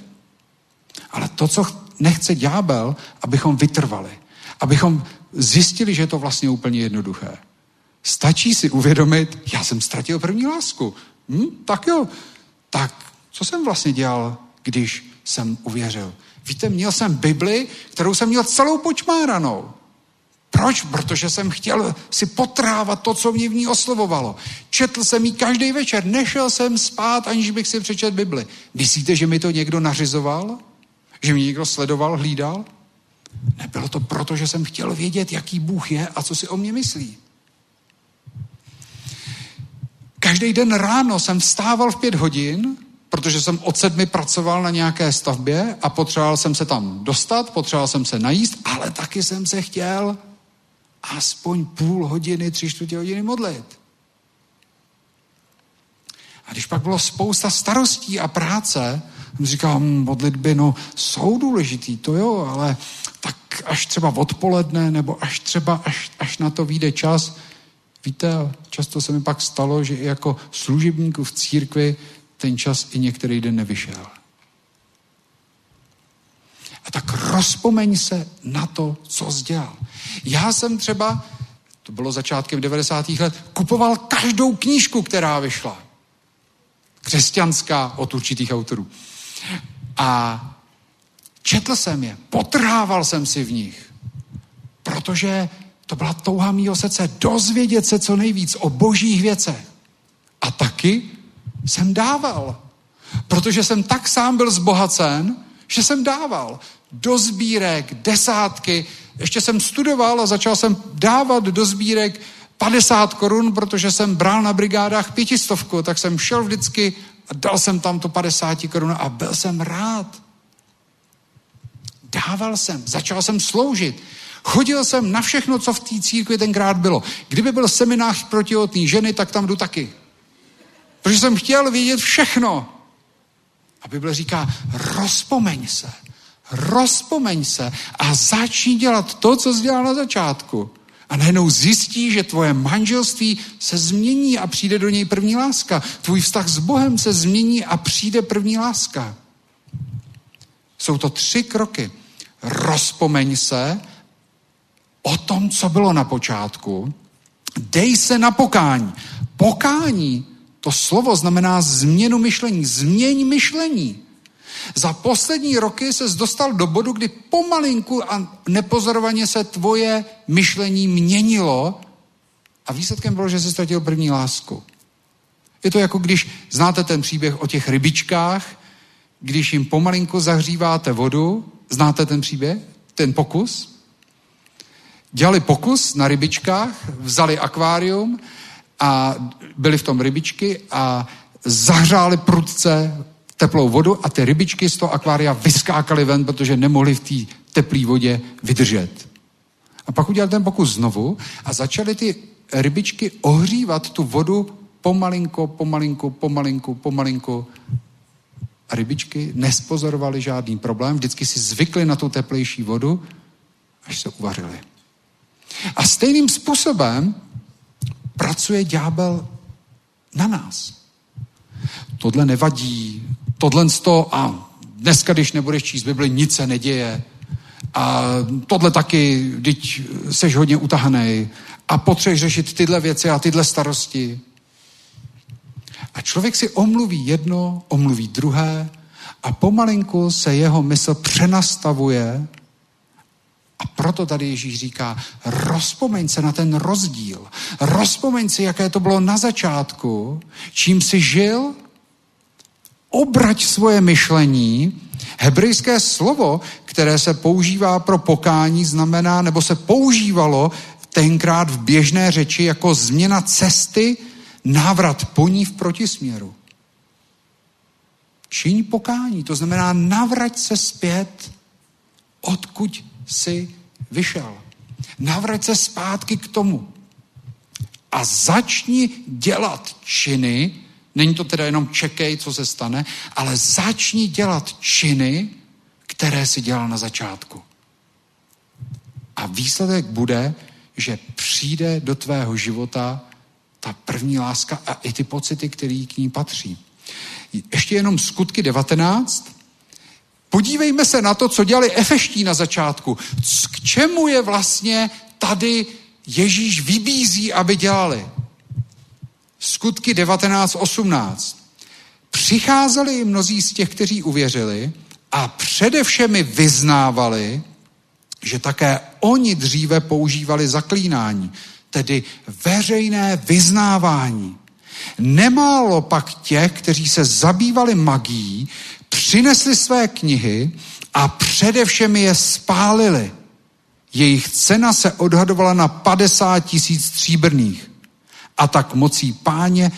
Ale to, co nechce ďábel, abychom vytrvali, abychom zjistili, že je to vlastně úplně jednoduché. Stačí si uvědomit, já jsem ztratil první lásku. Hm, tak jo. Tak co jsem vlastně dělal, když jsem uvěřil? Víte, měl jsem Bibli, kterou jsem měl celou počmáranou. Proč? Protože jsem chtěl si potrávat to, co mě v ní oslovovalo. Četl jsem ji každý večer, nešel jsem spát, aniž bych si přečet Bibli. Myslíte, že mi to někdo nařizoval? Že mě někdo sledoval, hlídal? Nebylo to proto, že jsem chtěl vědět, jaký Bůh je a co si o mě myslí. Každý den ráno jsem vstával v pět hodin, protože jsem od sedmi pracoval na nějaké stavbě a potřeboval jsem se tam dostat, potřeboval jsem se najíst, ale taky jsem se chtěl aspoň půl hodiny, tři čtvrtě hodiny modlit. A když pak bylo spousta starostí a práce, jsem říkal, hm, modlitby, no, jsou důležitý, to jo, ale tak až třeba odpoledne, nebo až třeba, až, až na to vyjde čas. Víte, často se mi pak stalo, že i jako služebníku v církvi ten čas i některý den nevyšel. A tak rozpomeň se na to, co jsi dělal. Já jsem třeba, to bylo začátkem 90. let, kupoval každou knížku, která vyšla. Křesťanská od určitých autorů. A četl jsem je, potrhával jsem si v nich, protože to byla touha mýho srdce dozvědět se co nejvíc o božích věcech. A taky jsem dával. Protože jsem tak sám byl zbohacen, že jsem dával do sbírek, desátky. Ještě jsem studoval a začal jsem dávat do sbírek 50 korun, protože jsem bral na brigádách pětistovku, tak jsem šel vždycky a dal jsem tam to 50 korun a byl jsem rád. Dával jsem, začal jsem sloužit. Chodil jsem na všechno, co v té církvi tenkrát bylo. Kdyby byl seminář pro těhotný ženy, tak tam jdu taky. Protože jsem chtěl vědět všechno. A Bible říká, rozpomeň se, rozpomeň se a začni dělat to, co jsi dělal na začátku. A najednou zjistí, že tvoje manželství se změní a přijde do něj první láska. Tvůj vztah s Bohem se změní a přijde první láska. Jsou to tři kroky. Rozpomeň se o tom, co bylo na počátku. Dej se na pokání. Pokání, to slovo znamená změnu myšlení. Změň myšlení. Za poslední roky se dostal do bodu, kdy pomalinku a nepozorovaně se tvoje myšlení měnilo a výsledkem bylo, že se ztratil první lásku. Je to jako když znáte ten příběh o těch rybičkách, když jim pomalinku zahříváte vodu, znáte ten příběh, ten pokus? Dělali pokus na rybičkách, vzali akvárium a byly v tom rybičky a zahřáli prudce teplou vodu a ty rybičky z toho akvária vyskákaly ven, protože nemohly v té teplé vodě vydržet. A pak udělali ten pokus znovu a začaly ty rybičky ohřívat tu vodu pomalinko, pomalinko, pomalinko, pomalinko. A rybičky nespozorovaly žádný problém, vždycky si zvykly na tu teplejší vodu, až se uvařily. A stejným způsobem pracuje ďábel na nás. Tohle nevadí, tohle to a dneska, když nebudeš číst Bibli, nic se neděje. A tohle taky, teď seš hodně utahaný a potřebuješ řešit tyhle věci a tyhle starosti. A člověk si omluví jedno, omluví druhé a pomalinku se jeho mysl přenastavuje a proto tady Ježíš říká, rozpomeň se na ten rozdíl. Rozpomeň si, jaké to bylo na začátku, čím jsi žil, obrať svoje myšlení. Hebrejské slovo, které se používá pro pokání, znamená, nebo se používalo tenkrát v běžné řeči jako změna cesty, návrat po ní v protisměru. Čiň pokání, to znamená navrať se zpět, odkud jsi vyšel. Navrať se zpátky k tomu. A začni dělat činy, není to teda jenom čekej, co se stane, ale začni dělat činy, které si dělal na začátku. A výsledek bude, že přijde do tvého života ta první láska a i ty pocity, které k ní patří. Ještě jenom skutky 19. Podívejme se na to, co dělali efeští na začátku. K čemu je vlastně tady Ježíš vybízí, aby dělali? Skutky 19.18. Přicházeli mnozí z těch, kteří uvěřili a především vyznávali, že také oni dříve používali zaklínání, tedy veřejné vyznávání. Nemálo pak těch, kteří se zabývali magií, přinesli své knihy a především je spálili. Jejich cena se odhadovala na 50 tisíc stříbrných. A tak mocí páně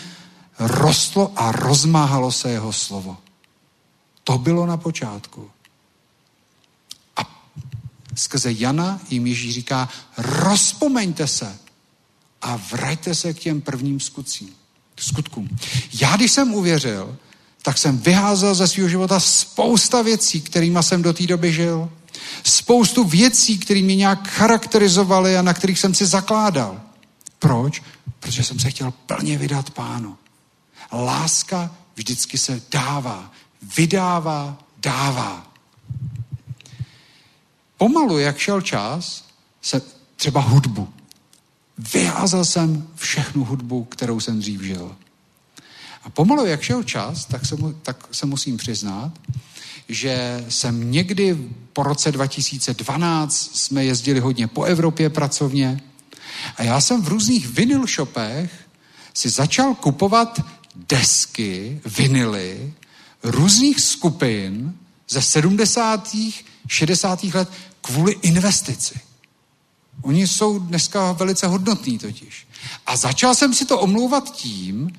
rostlo a rozmáhalo se jeho slovo. To bylo na počátku. A skrze Jana jim Ježíš říká, rozpomeňte se a vraťte se k těm prvním skutcím skutkům. Já, když jsem uvěřil, tak jsem vyházel ze svého života spousta věcí, kterými jsem do té doby žil. Spoustu věcí, které mě nějak charakterizovaly a na kterých jsem si zakládal. Proč? Protože jsem se chtěl plně vydat pánu. Láska vždycky se dává, vydává, dává. Pomalu, jak šel čas, se třeba hudbu. Vyházel jsem všechnu hudbu, kterou jsem dřív žil. A pomalu, jak šel čas, tak se, mu, tak se musím přiznat, že jsem někdy po roce 2012 jsme jezdili hodně po Evropě pracovně a já jsem v různých vinyl shopech si začal kupovat desky, vinily různých skupin ze 70. 60. let kvůli investici. Oni jsou dneska velice hodnotní totiž. A začal jsem si to omlouvat tím,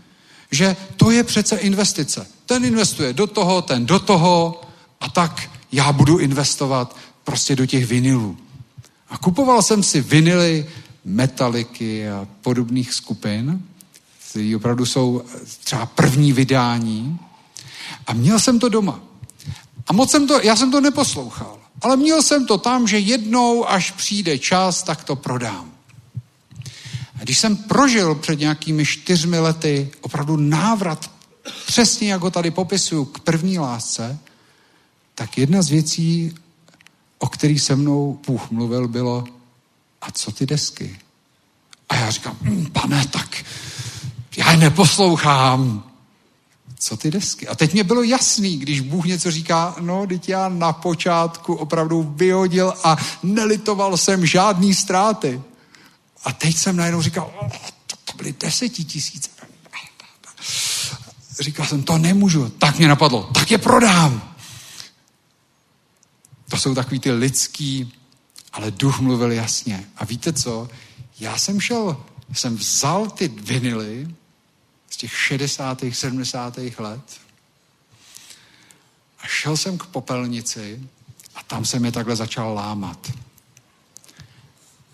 že to je přece investice. Ten investuje do toho, ten do toho a tak já budu investovat prostě do těch vinilů. A kupoval jsem si vinily, metaliky a podobných skupin, které opravdu jsou třeba první vydání. A měl jsem to doma. A moc jsem to, já jsem to neposlouchal. Ale měl jsem to tam, že jednou, až přijde čas, tak to prodám. A když jsem prožil před nějakými čtyřmi lety opravdu návrat, přesně jak ho tady popisuju, k první lásce, tak jedna z věcí, o kterých se mnou Bůh mluvil, bylo, a co ty desky? A já říkám, hm, pane, tak já je neposlouchám co ty desky? A teď mě bylo jasný, když Bůh něco říká, no, teď já na počátku opravdu vyhodil a nelitoval jsem žádný ztráty. A teď jsem najednou říkal, to, to byly desetitisíce. Říkal jsem, to nemůžu. Tak mě napadlo, tak je prodám. To jsou takový ty lidský, ale duch mluvil jasně. A víte co? Já jsem šel, jsem vzal ty vinily, z těch 60. 70. let. A šel jsem k popelnici a tam jsem je takhle začal lámat.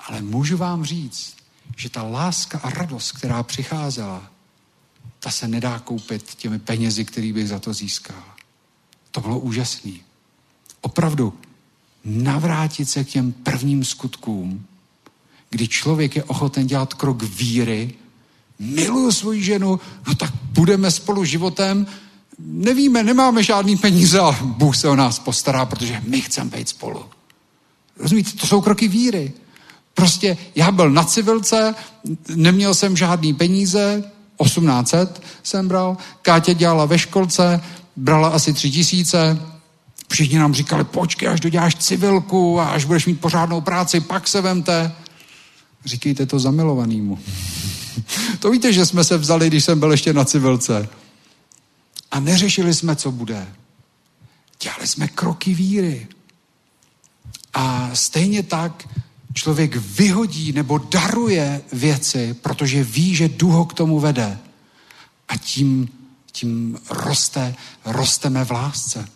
Ale můžu vám říct, že ta láska a radost, která přicházela, ta se nedá koupit těmi penězi, který bych za to získal. To bylo úžasný. Opravdu, navrátit se k těm prvním skutkům kdy člověk je ochoten dělat krok víry, miluju svoji ženu, no tak budeme spolu životem, nevíme, nemáme žádný peníze, ale Bůh se o nás postará, protože my chceme být spolu. Rozumíte, to jsou kroky víry. Prostě já byl na civilce, neměl jsem žádný peníze, 1800 jsem bral, Kátě dělala ve školce, brala asi tři tisíce, všichni nám říkali, počkej, až doděláš civilku a až budeš mít pořádnou práci, pak se vemte. Říkejte to zamilovanýmu. to víte, že jsme se vzali, když jsem byl ještě na civilce. A neřešili jsme, co bude. Dělali jsme kroky víry. A stejně tak člověk vyhodí nebo daruje věci, protože ví, že duho k tomu vede. A tím, tím roste, rosteme v lásce.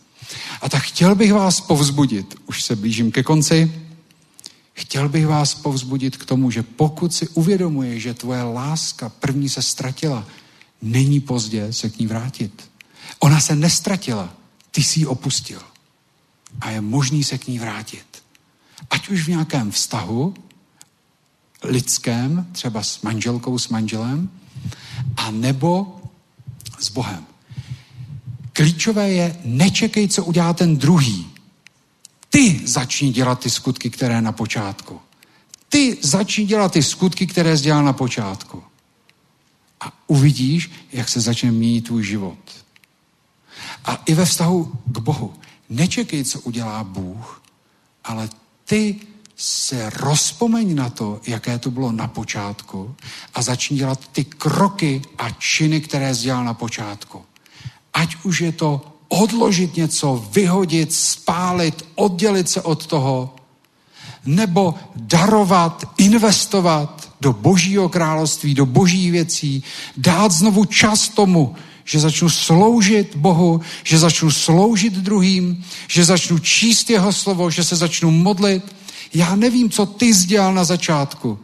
A tak chtěl bych vás povzbudit, už se blížím ke konci, chtěl bych vás povzbudit k tomu, že pokud si uvědomuje, že tvoje láska první se ztratila, není pozdě se k ní vrátit. Ona se nestratila, ty jsi ji opustil. A je možný se k ní vrátit. Ať už v nějakém vztahu, lidském, třeba s manželkou, s manželem, a nebo s Bohem. Klíčové je, nečekej, co udělá ten druhý. Ty začni dělat ty skutky, které na počátku. Ty začni dělat ty skutky, které jsi dělal na počátku. A uvidíš, jak se začne měnit tvůj život. A i ve vztahu k Bohu. Nečekej, co udělá Bůh, ale ty se rozpomeň na to, jaké to bylo na počátku a začni dělat ty kroky a činy, které jsi dělal na počátku. Ať už je to odložit něco, vyhodit, spálit, oddělit se od toho, nebo darovat, investovat do božího království, do boží věcí, dát znovu čas tomu, že začnu sloužit Bohu, že začnu sloužit druhým, že začnu číst jeho slovo, že se začnu modlit. Já nevím, co ty dělal na začátku.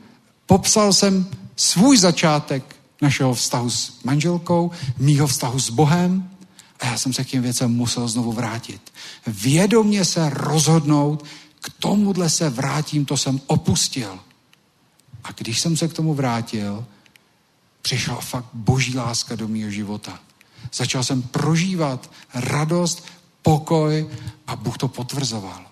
Popsal jsem svůj začátek našeho vztahu s manželkou, mýho vztahu s Bohem a já jsem se k těm věcem musel znovu vrátit. Vědomně se rozhodnout, k tomuhle se vrátím, to jsem opustil. A když jsem se k tomu vrátil, přišla fakt boží láska do mého života. Začal jsem prožívat radost, pokoj a Bůh to potvrzoval.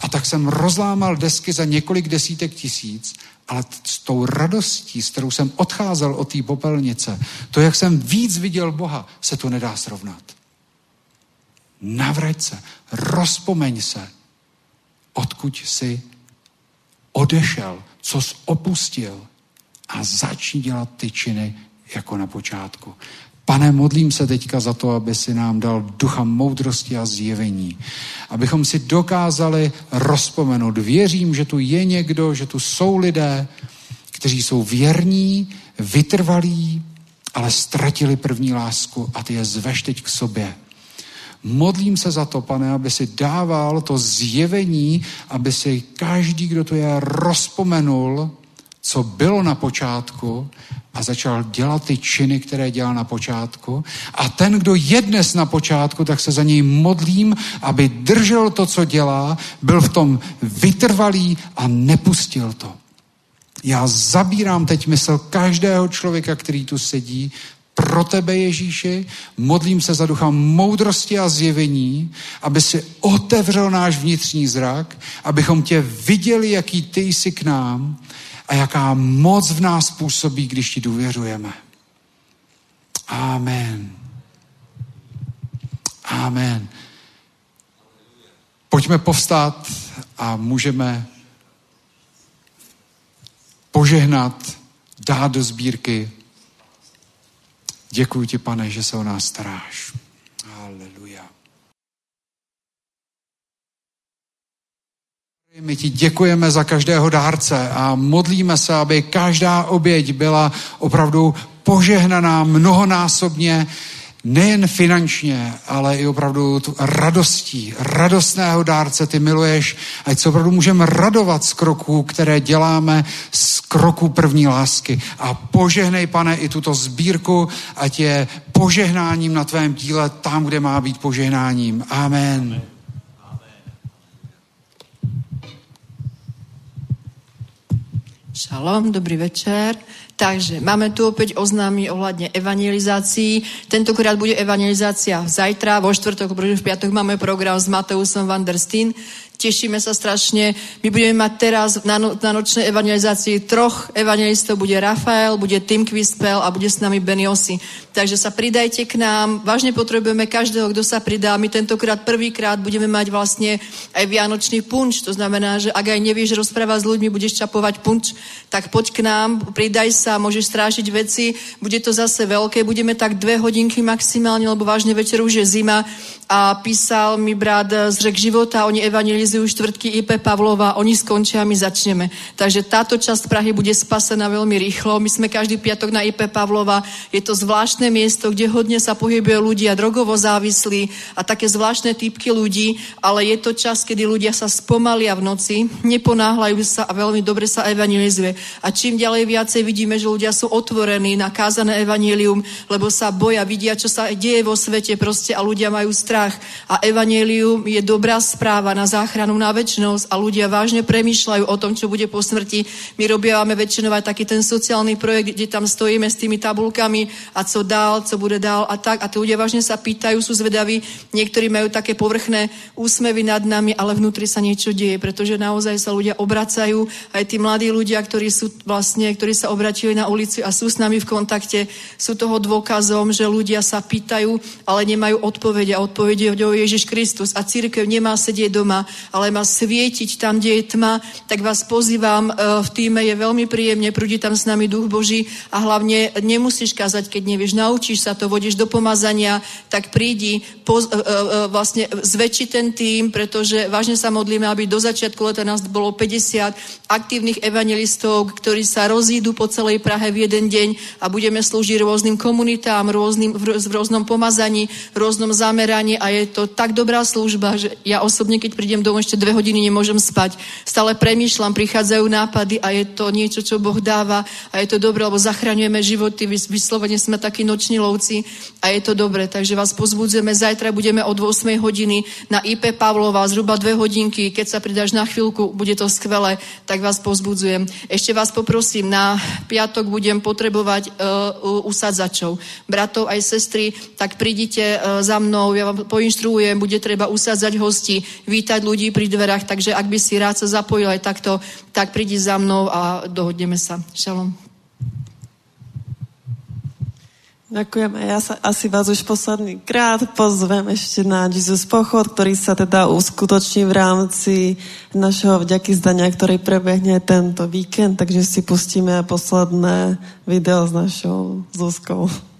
A tak jsem rozlámal desky za několik desítek tisíc, ale s tou radostí, s kterou jsem odcházel od té popelnice, to, jak jsem víc viděl Boha, se to nedá srovnat. Navrať se, rozpomeň se, odkud jsi odešel, co jsi opustil a začni dělat ty činy jako na počátku. Pane, modlím se teďka za to, aby si nám dal ducha moudrosti a zjevení. Abychom si dokázali rozpomenout. Věřím, že tu je někdo, že tu jsou lidé, kteří jsou věrní, vytrvalí, ale ztratili první lásku a ty je zveš teď k sobě. Modlím se za to, pane, aby si dával to zjevení, aby si každý, kdo to je, rozpomenul, co bylo na počátku a začal dělat ty činy, které dělal na počátku. A ten, kdo je dnes na počátku, tak se za něj modlím, aby držel to, co dělá, byl v tom vytrvalý a nepustil to. Já zabírám teď mysl každého člověka, který tu sedí, pro tebe, Ježíši, modlím se za ducha moudrosti a zjevení, aby si otevřel náš vnitřní zrak, abychom tě viděli, jaký ty jsi k nám a jaká moc v nás působí, když ti důvěřujeme. Amen. Amen. Pojďme povstat a můžeme požehnat, dát do sbírky. Děkuji ti, pane, že se o nás staráš. My ti děkujeme za každého dárce a modlíme se, aby každá oběť byla opravdu požehnaná mnohonásobně, nejen finančně, ale i opravdu tu radostí, radostného dárce ty miluješ, ať se opravdu můžeme radovat z kroků, které děláme, z kroků první lásky. A požehnej, pane, i tuto sbírku, ať je požehnáním na tvém díle tam, kde má být požehnáním. Amen. Amen. Šalom, dobrý večer. Takže máme tu opäť oznámy ohľadne evangelizácií. Tentokrát bude evangelizácia zajtra, vo štvrtok, protože v piatok máme program s Mateusom van der Steen tešíme sa strašne. My budeme mať teraz na, no, na nočnej evangelizácii troch evangelistov. Bude Rafael, bude Tim Quispel a bude s nami Beniosi. Takže sa pridajte k nám. Vážne potrebujeme každého, kto sa pridá. My tentokrát prvýkrát budeme mať vlastne aj vianočný punč. To znamená, že ak aj nevieš rozprávať s ľuďmi, budeš čapovať punč, tak poď k nám, pridaj sa, môžeš strážiť veci. Bude to zase veľké. Budeme tak dve hodinky maximálne, lebo vážne večer už je zima a písal mi brat z řek života, oni evangelizujú štvrtky IP Pavlova, oni skončia a my začneme. Takže táto časť Prahy bude spasená veľmi rýchlo. My sme každý piatok na IP Pavlova. Je to zvláštne miesto, kde hodne sa pohybuje ľudia drogovo závislí a také zvláštne typky ľudí, ale je to čas, kedy ľudia sa spomalia v noci, neponáhľajú sa a veľmi dobre sa evangelizuje. A čím ďalej viacej vidíme, že ľudia sú otvorení na kázané evanelium, lebo sa boja, vidia, čo sa deje vo svete proste a ľudia majú strach. A evanelium je dobrá správa na záchranu na väčšnosť a ľudia vážne premýšľajú o tom, čo bude po smrti. My robievame väčšinou aj taký ten sociálny projekt, kde tam stojíme s tými tabulkami a co dál, co bude dál a tak. A tí ľudia vážne sa pýtajú, sú zvedaví. Niektorí majú také povrchné úsmevy nad nami, ale vnútri sa niečo deje, pretože naozaj sa ľudia obracajú. Aj tí mladí ľudia, ktorí sú vlastne, ktorí sa obratili na ulici a sú s nami v kontakte, sú toho dôkazom, že ľudia sa pýtajú, ale nemajú odpovede. A odpovede je Ježiš Kristus. A církev nemá sedieť doma, ale má svietiť tam, kde je tma. Tak vás pozývam, e, v týme je veľmi príjemne, prúdi tam s nami duch Boží a hlavne nemusíš kázať, keď nevieš, naučíš sa to, vodíš do pomazania, tak prídi, poz, uh, uh, vlastne zväčši ten tým, pretože vážne sa modlíme, aby do začiatku leta nás bolo 50 aktívnych evangelistov, ktorí sa rozídu po celej Prahe v jeden deň a budeme slúžiť rôznym komunitám, rôznym, v, rôznom pomazaní, rôznom zameraní a je to tak dobrá služba, že ja osobne, keď prídem domov, ešte dve hodiny nemôžem spať. Stále premýšľam, prichádzajú nápady a je to niečo, čo Boh dáva a je to dobré, lebo zachraňujeme životy, vyslovene sme takí noční lovci a je to dobré. Takže vás pozbudzujeme, zajtra budeme od 8 hodiny na IP Pavlova, zhruba dve hodinky, keď sa pridáš na chvíľku, bude to skvelé, tak vás pozbudzujem. Ešte vás poprosím, na piatok budem potrebovať uh, usadzačov, bratov aj sestry, tak prídite uh, za mnou, ja vám poinštruujem, bude treba usadzať hosti, vítať ľudí pri dverách, takže ak by si rád sa zapojil aj takto, tak prídi za mnou a dohodneme sa. Šalom. Ďakujem. Ja sa asi vás už posledný krát pozvem ešte na Jesus Pochod, ktorý sa teda uskutoční v rámci našeho vďaky zdania, ktorý prebehne tento víkend, takže si pustíme posledné video s našou Zuzkou.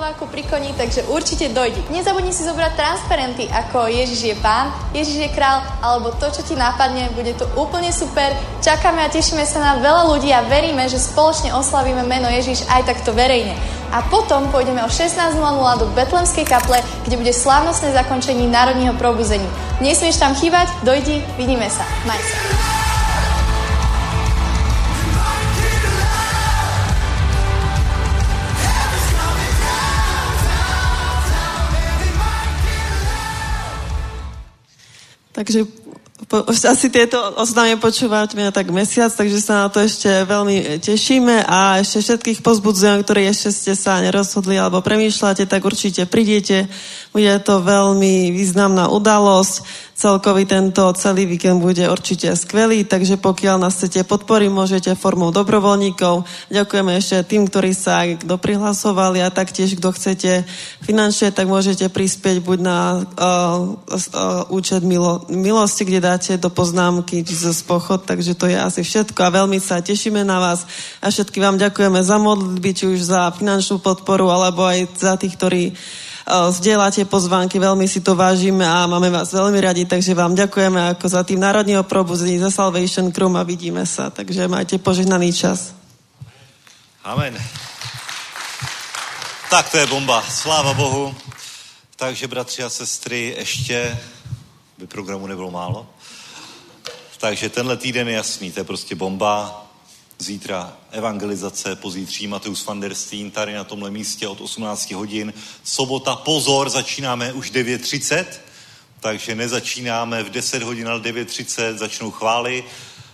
Václaváku pri koni, takže určite dojdi. Nezabudni si zobrať transparenty, ako Ježiš je pán, Ježiš je král, alebo to, čo ti nápadne, bude to úplne super. Čakáme a tešíme sa na veľa ľudí a veríme, že spoločne oslavíme meno Ježiš aj takto verejne. A potom pôjdeme o 16.00 do Betlemskej kaple, kde bude slávnostné zakončení národního probuzení. Nesmieš tam chýbať, dojdi, vidíme sa. Maj sa. Takže po, asi tieto oznámy počúvate tak mesiac, takže sa na to ešte veľmi tešíme a ešte všetkých pozbudzujem, ktorí ešte ste sa nerozhodli alebo premýšľate, tak určite prídete. Bude to veľmi významná udalosť celkový tento celý víkend bude určite skvelý, takže pokiaľ nás chcete podporiť, môžete formou dobrovoľníkov. Ďakujeme ešte tým, ktorí sa doprihlasovali a taktiež, kto chcete finančne, tak môžete prispieť buď na uh, uh, účet milo, milosti, kde dáte do poznámky Jesus Pochod, takže to je asi všetko a veľmi sa tešíme na vás a všetky vám ďakujeme za modlitby, či už za finančnú podporu, alebo aj za tých, ktorí zdieľate pozvánky, veľmi si to vážime a máme vás veľmi radi, takže vám ďakujeme ako za tým národního probuzení, za Salvation Crew a vidíme sa, takže majte požehnaný čas. Amen. Tak to je bomba, sláva Bohu. Takže bratři a sestry, ještě by programu nebylo málo. Takže tenhle týden je jasný, to je prostě bomba zítra evangelizace, pozítří Mateus van der Steen tady na tomhle místě od 18 hodin. Sobota, pozor, začínáme už 9.30 takže nezačínáme v 10 hodin, ale 9.30 začnou chvály.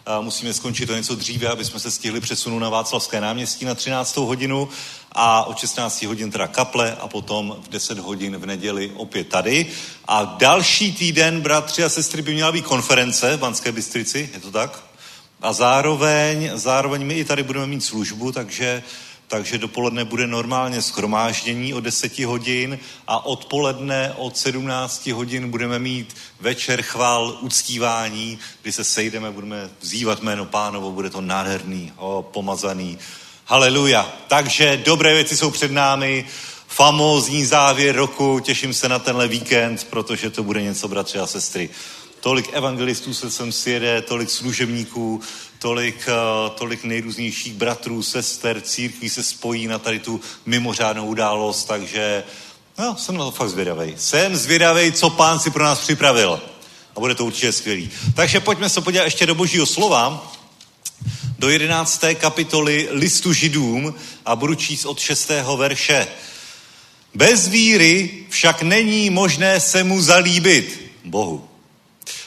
A musíme skončit to něco dříve, aby jsme se stihli přesunout na Václavské náměstí na 13. hodinu a od 16 hodin teda kaple a potom v 10 hodin v neděli opět tady. A další týden, bratři a sestry, by měla být konference v Banské Bystrici, je to tak? A zároveň, zároveň my i tady budeme mít službu, takže takže dopoledne bude normálně schromáždění o 10 hodin a odpoledne od 17 hodin budeme mít večer chvál uctívání, kdy se sejdeme, budeme vzývat jméno pánovo, bude to nádherný, o, pomazaný. Haleluja. Takže dobré věci jsou před námi, famózní závěr roku, těším se na tenhle víkend, protože to bude něco, bratři a sestry. Tolik evangelistů se sem sjede, tolik služebníků, tolik, uh, tolik nejrůznějších bratrů, sester, církví se spojí na tady tu mimořádnou událost, takže no, jsem na to fakt zvědavej. Jsem zvědavej, co pán si pro nás připravil. A bude to určitě skvělý. Takže pojďme se podívat ještě do božího slova, do 11. kapitoly listu židům a budu číst od 6. verše. Bez víry však není možné se mu zalíbit, Bohu.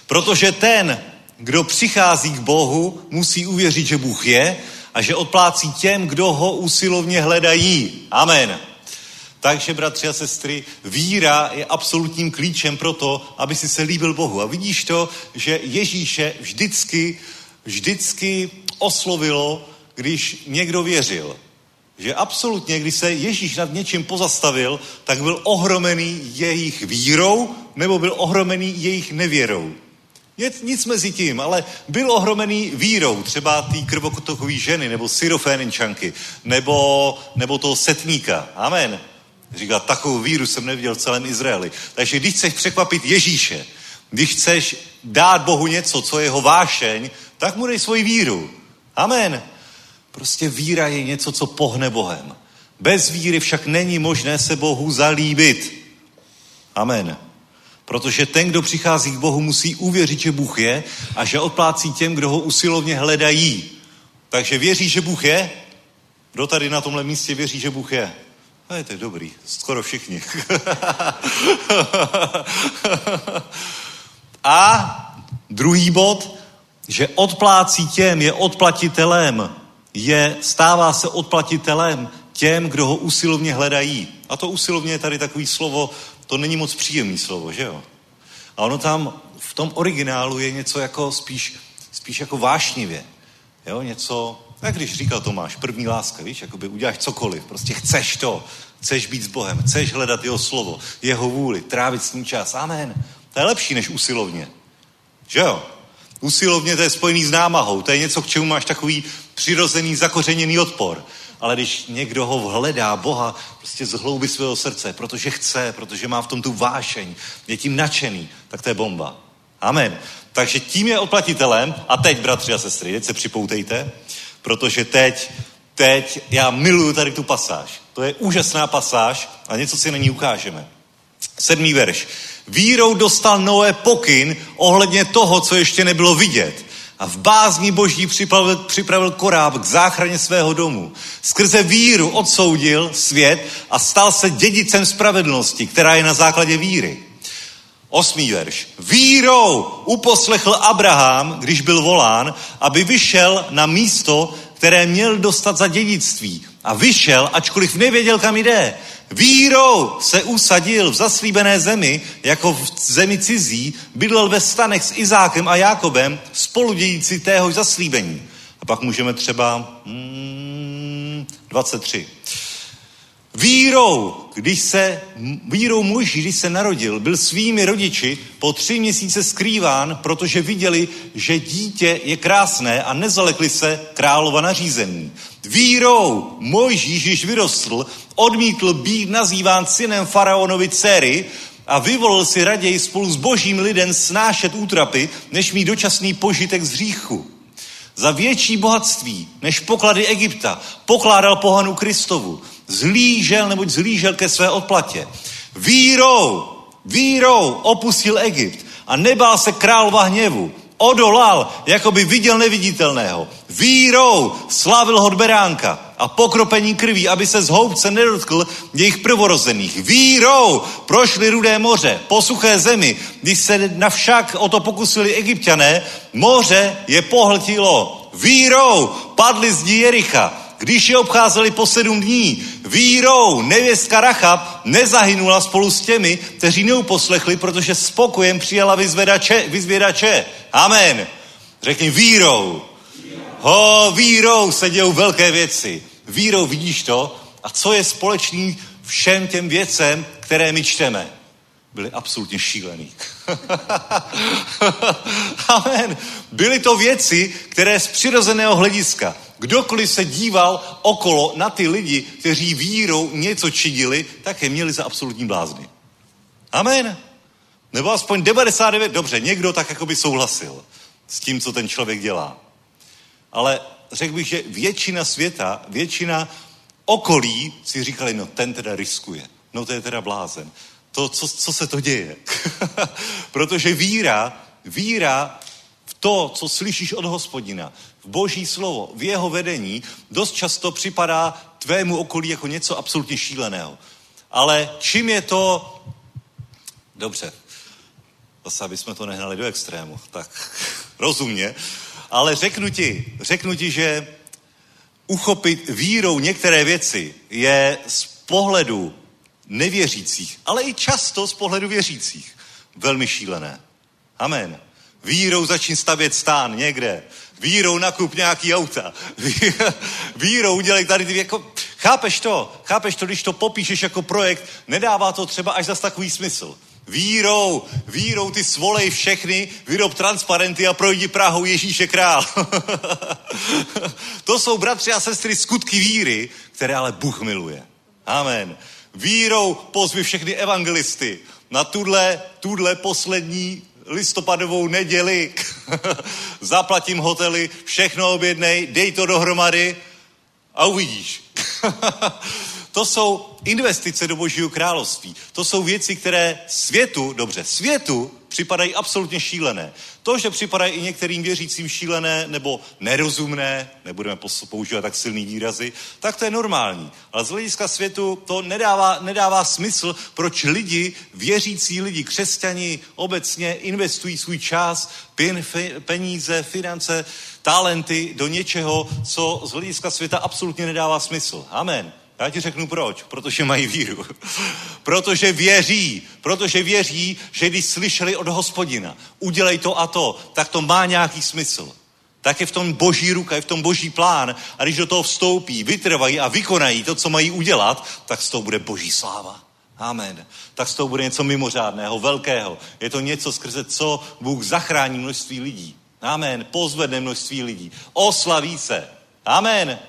Protože ten, kdo přichází k Bohu, musí uvěřit, že Bůh je a že odplácí těm, kdo ho usilovně hledají. Amen. Takže, bratři a sestry, víra je absolutním klíčem pro to, aby si se líbil Bohu. A vidíš to, že Ježíše vždycky, vždycky oslovilo, když někdo věřil. Že absolutně, když se Ježíš nad něčím pozastavil, tak byl ohromený jejich vírou nebo byl ohromený jejich nevěrou. Nic, mezi tím, ale byl ohromený vírou, třeba té krvokotokové ženy, nebo syroféninčanky, nebo, nebo toho setníka. Amen. Říká, takovou víru jsem neviděl v celém Izraeli. Takže když chceš překvapit Ježíše, když chceš dát Bohu něco, co je jeho vášeň, tak mu dej svoji víru. Amen. Prostě víra je něco, co pohne Bohem. Bez víry však není možné se Bohu zalíbit. Amen. Protože ten, kdo přichází k Bohu, musí uvěřit, že Bůh je a že odplácí těm, kdo ho usilovně hledají. Takže věří, že Bůh je? Kdo tady na tomhle místě věří, že Bůh je? A je to dobrý, skoro všichni. a druhý bod, že odplácí těm, je odplatitelem, je, stává se odplatitelem těm, kdo ho usilovně hledají. A to usilovně je tady takový slovo, to není moc příjemný slovo, že jo? A ono tam v tom originálu je něco jako spíš, spíš jako vášnivě. Jo, něco, jak když říkal Tomáš, první láska, víš, jakoby uděláš cokoliv, prostě chceš to, chceš být s Bohem, chceš hledat jeho slovo, jeho vůli, trávit s ním čas. Amen. To je lepší než usilovně. Že jo? Usilovně to je spojený s námahou, to je něco, k čemu máš takový přirozený, zakořeněný odpor. Ale když někdo ho hledá, Boha, prostě z hlouby svého srdce, protože chce, protože má v tom tu vášeň, je tím nadšený, tak to je bomba. Amen. Takže tím je oplatitelem. A teď, bratři a sestry, teď se připoutejte, protože teď, teď, já miluju tady tu pasáž. To je úžasná pasáž a něco si na ní ukážeme. Sedmý verš. Vírou dostal Noé pokyn ohledně toho, co ještě nebylo vidět a v bázni boží připravil, připravil koráb k záchraně svého domu. Skrze víru odsoudil svět a stal se dědicem spravedlnosti, která je na základě víry. Osmý verš. Vírou uposlechl Abraham, když byl volán, aby vyšel na místo, které měl dostat za dědictví. A vyšel, ačkoliv nevěděl, kam jde. Vírou se usadil v zaslíbené zemi, jako v zemi cizí, bydlel ve stanech s Izákem a Jákobem, spoludějící téhož zaslíbení. A pak můžeme třeba hmm, 23. Vírou, když se, vírou muž, když se narodil, byl svými rodiči po tři měsíce skrýván, protože viděli, že dítě je krásné a nezalekli se králova nařízení. Vírou Mojžíš, když vyrostl, odmítl být nazýván synem faraonovi dcery a vyvolil si raději spolu s božím lidem snášet útrapy, než mít dočasný požitek z hříchu. Za větší bohatství než poklady Egypta pokládal pohanu Kristovu. Zlížel, neboť zlížel ke své odplatě. Vírou, vírou opustil Egypt a nebál se králova hněvu, Odolal, jako by viděl neviditelného. Vírou slavil hod beránka a pokropení krví, aby se z houbce nedotkl jejich prvorozených. Vírou prošli rudé moře, po suché zemi. Když se navšak o to pokusili egyptiané, moře je pohltilo. Vírou padli z Jericha, když je obcházeli po sedm dní, vírou nevěstka Rachab nezahynula spolu s těmi, kteří neuposlechli, protože spokojem přijala vyzvědače. vyzvědače. Amen. Řekni vírou. Ho, vírou se dějou velké věci. Vírou vidíš to? A co je společný všem těm věcem, které my čteme? Byli absolutně šílený. Amen. Byly to věci, které z přirozeného hlediska Kdokoliv se díval okolo na ty lidi, kteří vírou něco činili, tak je měli za absolutní blázny. Amen. Nebo aspoň 99, dobře, někdo tak jako by souhlasil s tím, co ten člověk dělá. Ale řekl bych, že většina světa, většina okolí si říkali, no ten teda riskuje, no to je teda blázen. To, co, co se to děje? Protože víra, víra v to, co slyšíš od hospodina, v boží slovo, v jeho vedení, dost často připadá tvému okolí jako něco absolutně šíleného. Ale čím je to... Dobře, zase, aby jsme to nehnali do extrému, tak rozumně. Ale řeknu ti, řeknu ti, že uchopit vírou některé věci je z pohledu nevěřících, ale i často z pohledu věřících velmi šílené. Amen. Vírou začín stavět stán někde. Vírou nakup nějaký auta. Vírou udělej tady ty, jako, chápeš to? Chápeš to, když to popíšeš jako projekt, nedává to třeba až zas takový smysl. Vírou, vírou ty svolej všechny, vyrob transparenty a projdi Prahou Ježíše král. to jsou bratři a sestry skutky víry, které ale Bůh miluje. Amen. Vírou pozvi všechny evangelisty na tuhle, tuhle poslední listopadovou neděli, zaplatím hotely, všechno objednej, dej to dohromady a uvidíš. to jsou investice do Božího království. To jsou věci, které světu, dobře, světu připadají absolutně šílené. To, že připadají i některým věřícím šílené nebo nerozumné, nebudeme používat tak silný výrazy, tak to je normální. Ale z hlediska světu to nedává, nedává smysl, proč lidi, věřící lidi, křesťani obecně investují svůj čas, peníze, finance, talenty do něčeho, co z hlediska světa absolutně nedává smysl. Amen. Já ti řeknu proč. Protože mají víru. protože věří. Protože věří, že když slyšeli od hospodina, udělej to a to, tak to má nějaký smysl. Tak je v tom boží ruka, je v tom boží plán. A když do toho vstoupí, vytrvají a vykonají to, co mají udělat, tak z toho bude boží sláva. Amen. Tak z toho bude něco mimořádného, velkého. Je to něco, skrze co Bůh zachrání množství lidí. Amen. Pozvedne množství lidí. Oslaví se. Amen.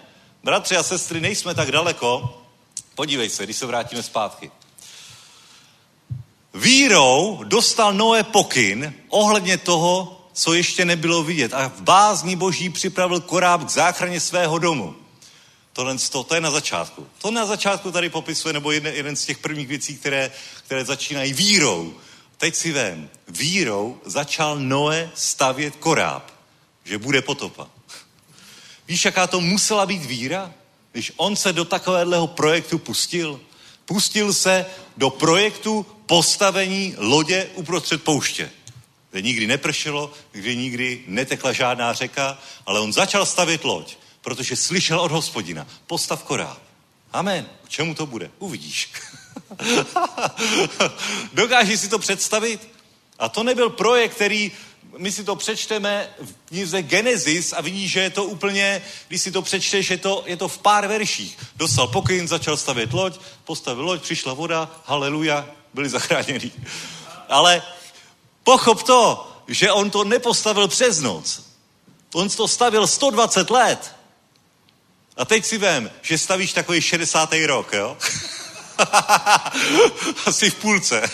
Bratři a sestry, nejsme tak daleko. Podívej se, když se vrátíme zpátky. Vírou dostal Noé pokyn ohledně toho, co ještě nebylo vidět. A v bázní boží připravil koráb k záchraně svého domu. To, to je na začátku. To na začátku tady popisuje, nebo jeden, jeden z těch prvních věcí, které, které začínají vírou. Teď si vem, vírou začal Noé stavět koráb, že bude potopa. Víš, jaká to musela být víra, když on se do takového projektu pustil? Pustil se do projektu postavení lodě uprostřed pouště, kde nikdy nepršelo, kde nikdy netekla žádná řeka, ale on začal stavět loď, protože slyšel od hospodina, postav koráb. Amen. K čemu to bude? Uvidíš. Dokážeš si to představit? A to nebyl projekt, který my si to přečteme v knize Genesis a vidíš, že je to úplně, když si to přečteš, je to, je to v pár verších. Dostal pokyn, začal stavět loď, postavil loď, přišla voda, haleluja, byli zachráněni. Ale pochop to, že on to nepostavil přes noc. On to stavil 120 let. A teď si vem, že stavíš takový 60. rok, jo? Asi v půlce.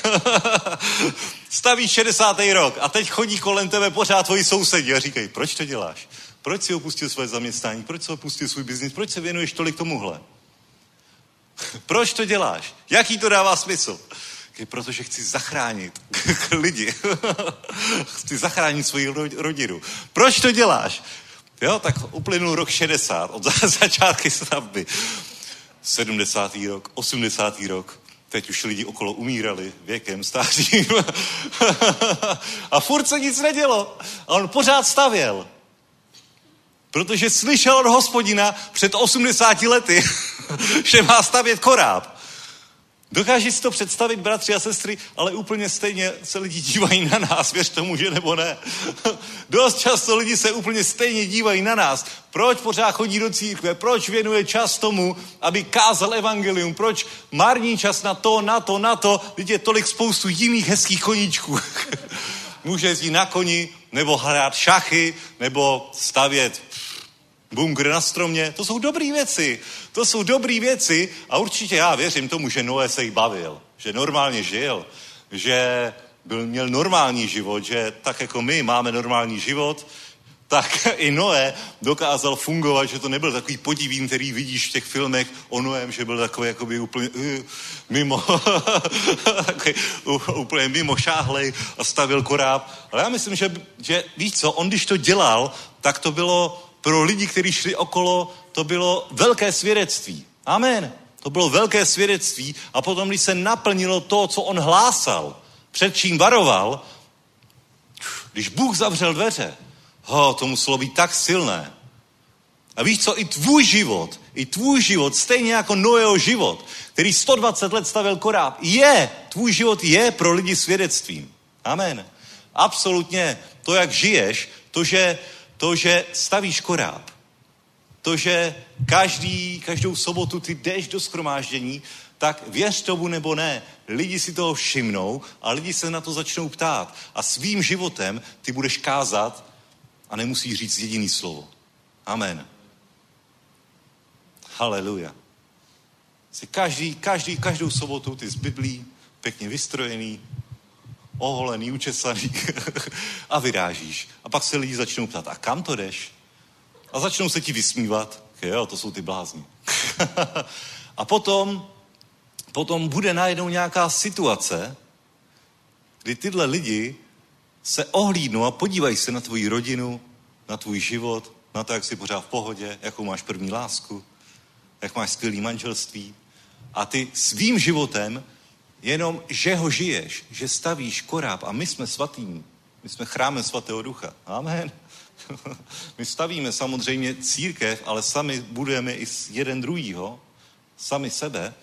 Staví 60. rok a teď chodí kolem tebe pořád tvoji sousedi a říkají, proč to děláš? Proč si opustil svoje zaměstnání? Proč si opustil svůj biznis? Proč se věnuješ tolik tomuhle? proč to děláš? Jaký to dává smysl? protože chci zachránit lidi. chci zachránit svoji rodinu. Proč to děláš? Jo, tak uplynul rok 60 od začátky stavby. 70. rok, 80. rok. Teď už lidi okolo umírali věkem, stářím. a furt se nic nedělo. A on pořád stavěl. Protože slyšel od hospodina před 80 lety, že má stavět koráb. Dokáží si to představit, bratři a sestry, ale úplně stejně se lidi dívají na nás, věř tomu, že nebo ne. Dost často lidi se úplně stejně dívají na nás. Proč pořád chodí do církve? Proč věnuje čas tomu, aby kázal evangelium? Proč marní čas na to, na to, na to? Teď je tolik spoustu jiných hezkých koníčků. Může jezdit na koni, nebo hrát šachy, nebo stavět bunkr na stromě. To jsou dobré věci. To jsou dobré věci a určitě já věřím tomu, že Noé se jí bavil, že normálně žil, že byl, měl normální život, že tak jako my máme normální život, tak i Noé dokázal fungovat, že to nebyl takový podivín, který vidíš v těch filmech o Noém, že byl takový jakoby úplně uh, mimo, takový, uh, úplně mimo šáhlej a stavil koráb. Ale já myslím, že, že víš co, on když to dělal, tak to bylo pro lidi, kteří šli okolo, to bylo velké svědectví. Amen. To bylo velké svědectví a potom, když se naplnilo to, co on hlásal, před čím varoval, když Bůh zavřel dveře, ho, to muselo být tak silné. A víš co, i tvůj život, i tvůj život, stejně jako Noého život, který 120 let stavil koráb, je, tvůj život je pro lidi svědectvím. Amen. Absolutně to, jak žiješ, to, že to, že stavíš koráb, to, že každý, každou sobotu ty jdeš do schromáždění, tak věř tomu nebo ne, lidi si toho všimnou a lidi se na to začnou ptát. A svým životem ty budeš kázat a nemusíš říct jediný slovo. Amen. Haleluja. Každý, každý, každou sobotu ty z Biblí, pěkně vystrojený, oholený, učesaný a vyrážíš. A pak se lidi začnou ptát, a kam to jdeš? A začnou se ti vysmívat. Jo, to jsou ty blázni. a potom, potom bude najednou nějaká situace, kdy tyhle lidi se ohlídnou a podívají se na tvoji rodinu, na tvůj život, na to, jak jsi pořád v pohodě, jakou máš první lásku, jak máš skvělý manželství. A ty svým životem Jenom, že ho žiješ, že stavíš koráb a my jsme svatým, my jsme chrámem svatého ducha. Amen. My stavíme samozřejmě církev, ale sami budujeme i jeden druhýho, sami sebe.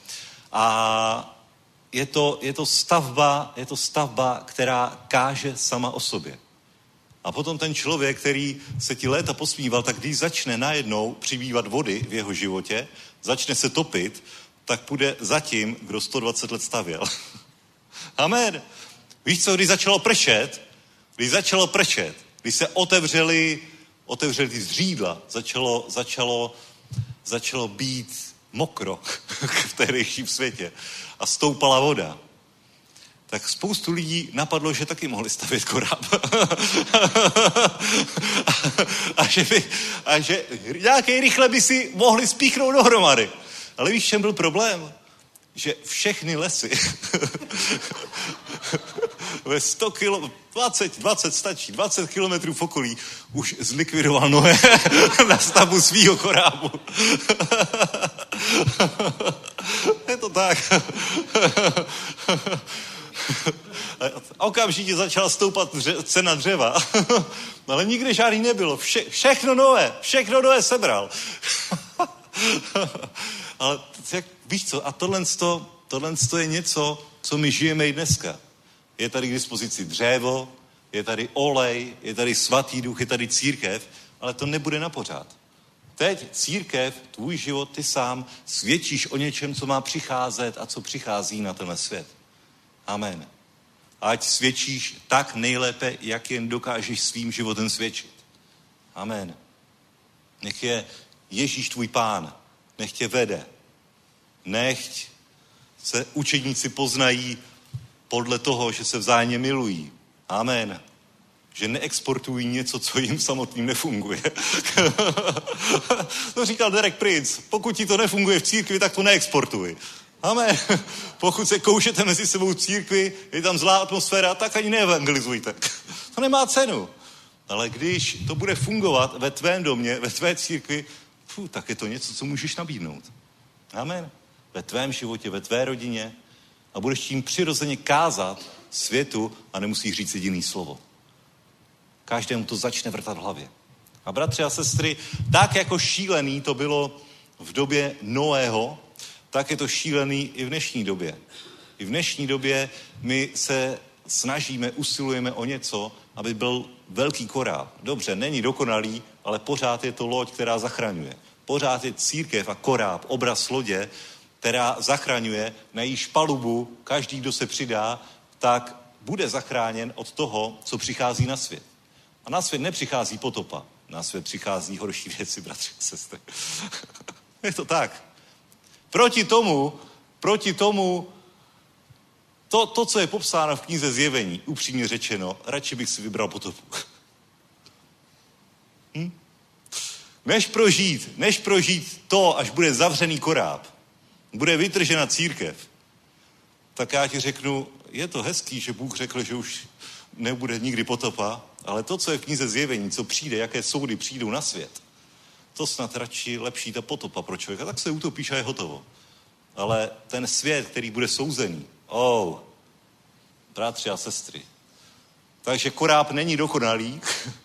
A je to, je to stavba, je to stavba, která káže sama o sobě. A potom ten člověk, který se ti léta posmíval, tak když začne najednou přibývat vody v jeho životě, začne se topit, tak půjde za tím, kdo 120 let stavěl. Amen. Víš co, když začalo pršet, když začalo pršet, když se otevřeli, otevřeli ty zřídla, začalo, začalo, začalo být mokro v tehdejším světě a stoupala voda, tak spoustu lidí napadlo, že taky mohli stavět koráb. a, že by, a že nějaké rychle by si mohli spíchnout dohromady. Ale víš, čem byl problém? Že všechny lesy ve 100 kilo, 20, 20 stačí, 20 kilometrů v okolí už zlikvidoval Noé na stavbu svýho korábu. Je to tak. A okamžitě začala stoupat dře- cena dřeva. Ale nikdy žádný nebylo. Vše, všechno nové, všechno nové sebral. Ale jak, víš co, a tohle, tohle je něco, co my žijeme i dneska. Je tady k dispozici dřevo, je tady olej, je tady svatý duch, je tady církev, ale to nebude na pořád. Teď církev, tvůj život, ty sám svědčíš o něčem, co má přicházet a co přichází na tenhle svět. Amen. Ať svědčíš tak nejlépe, jak jen dokážeš svým životem svědčit. Amen. Nech je Ježíš tvůj pán, nech tě vede. Nechť se učedníci poznají podle toho, že se vzájemně milují. Amen. Že neexportují něco, co jim samotným nefunguje. to říkal Derek Prince. Pokud ti to nefunguje v církvi, tak to neexportuj. Amen. Pokud se koušete mezi sebou církvi, je tam zlá atmosféra, tak ani neevangelizujte. To nemá cenu. Ale když to bude fungovat ve tvém domě, ve tvé církvi, fů, tak je to něco, co můžeš nabídnout. Amen. Ve tvém životě, ve tvé rodině a budeš tím přirozeně kázat světu a nemusíš říct jediný slovo. Každému to začne vrtat v hlavě. A bratři a sestry, tak jako šílený to bylo v době Noého, tak je to šílený i v dnešní době. I v dnešní době my se snažíme, usilujeme o něco, aby byl velký koráb. Dobře, není dokonalý, ale pořád je to loď, která zachraňuje. Pořád je církev a koráb, obraz lodě, která zachraňuje na jejíž palubu každý, kdo se přidá, tak bude zachráněn od toho, co přichází na svět. A na svět nepřichází potopa. Na svět přichází horší věci, bratři a sestry. je to tak. Proti tomu, proti tomu, to, to, co je popsáno v knize Zjevení, upřímně řečeno, radši bych si vybral potopu. hm? Než prožít, než prožít to, až bude zavřený koráb, bude vytržena církev, tak já ti řeknu, je to hezký, že Bůh řekl, že už nebude nikdy potopa, ale to, co je v knize Zjevení, co přijde, jaké soudy přijdou na svět, to snad radši lepší ta potopa pro člověka. Tak se utopíš a je hotovo. Ale ten svět, který bude souzený, oh, bratři a sestry. Takže koráb není dokonalý.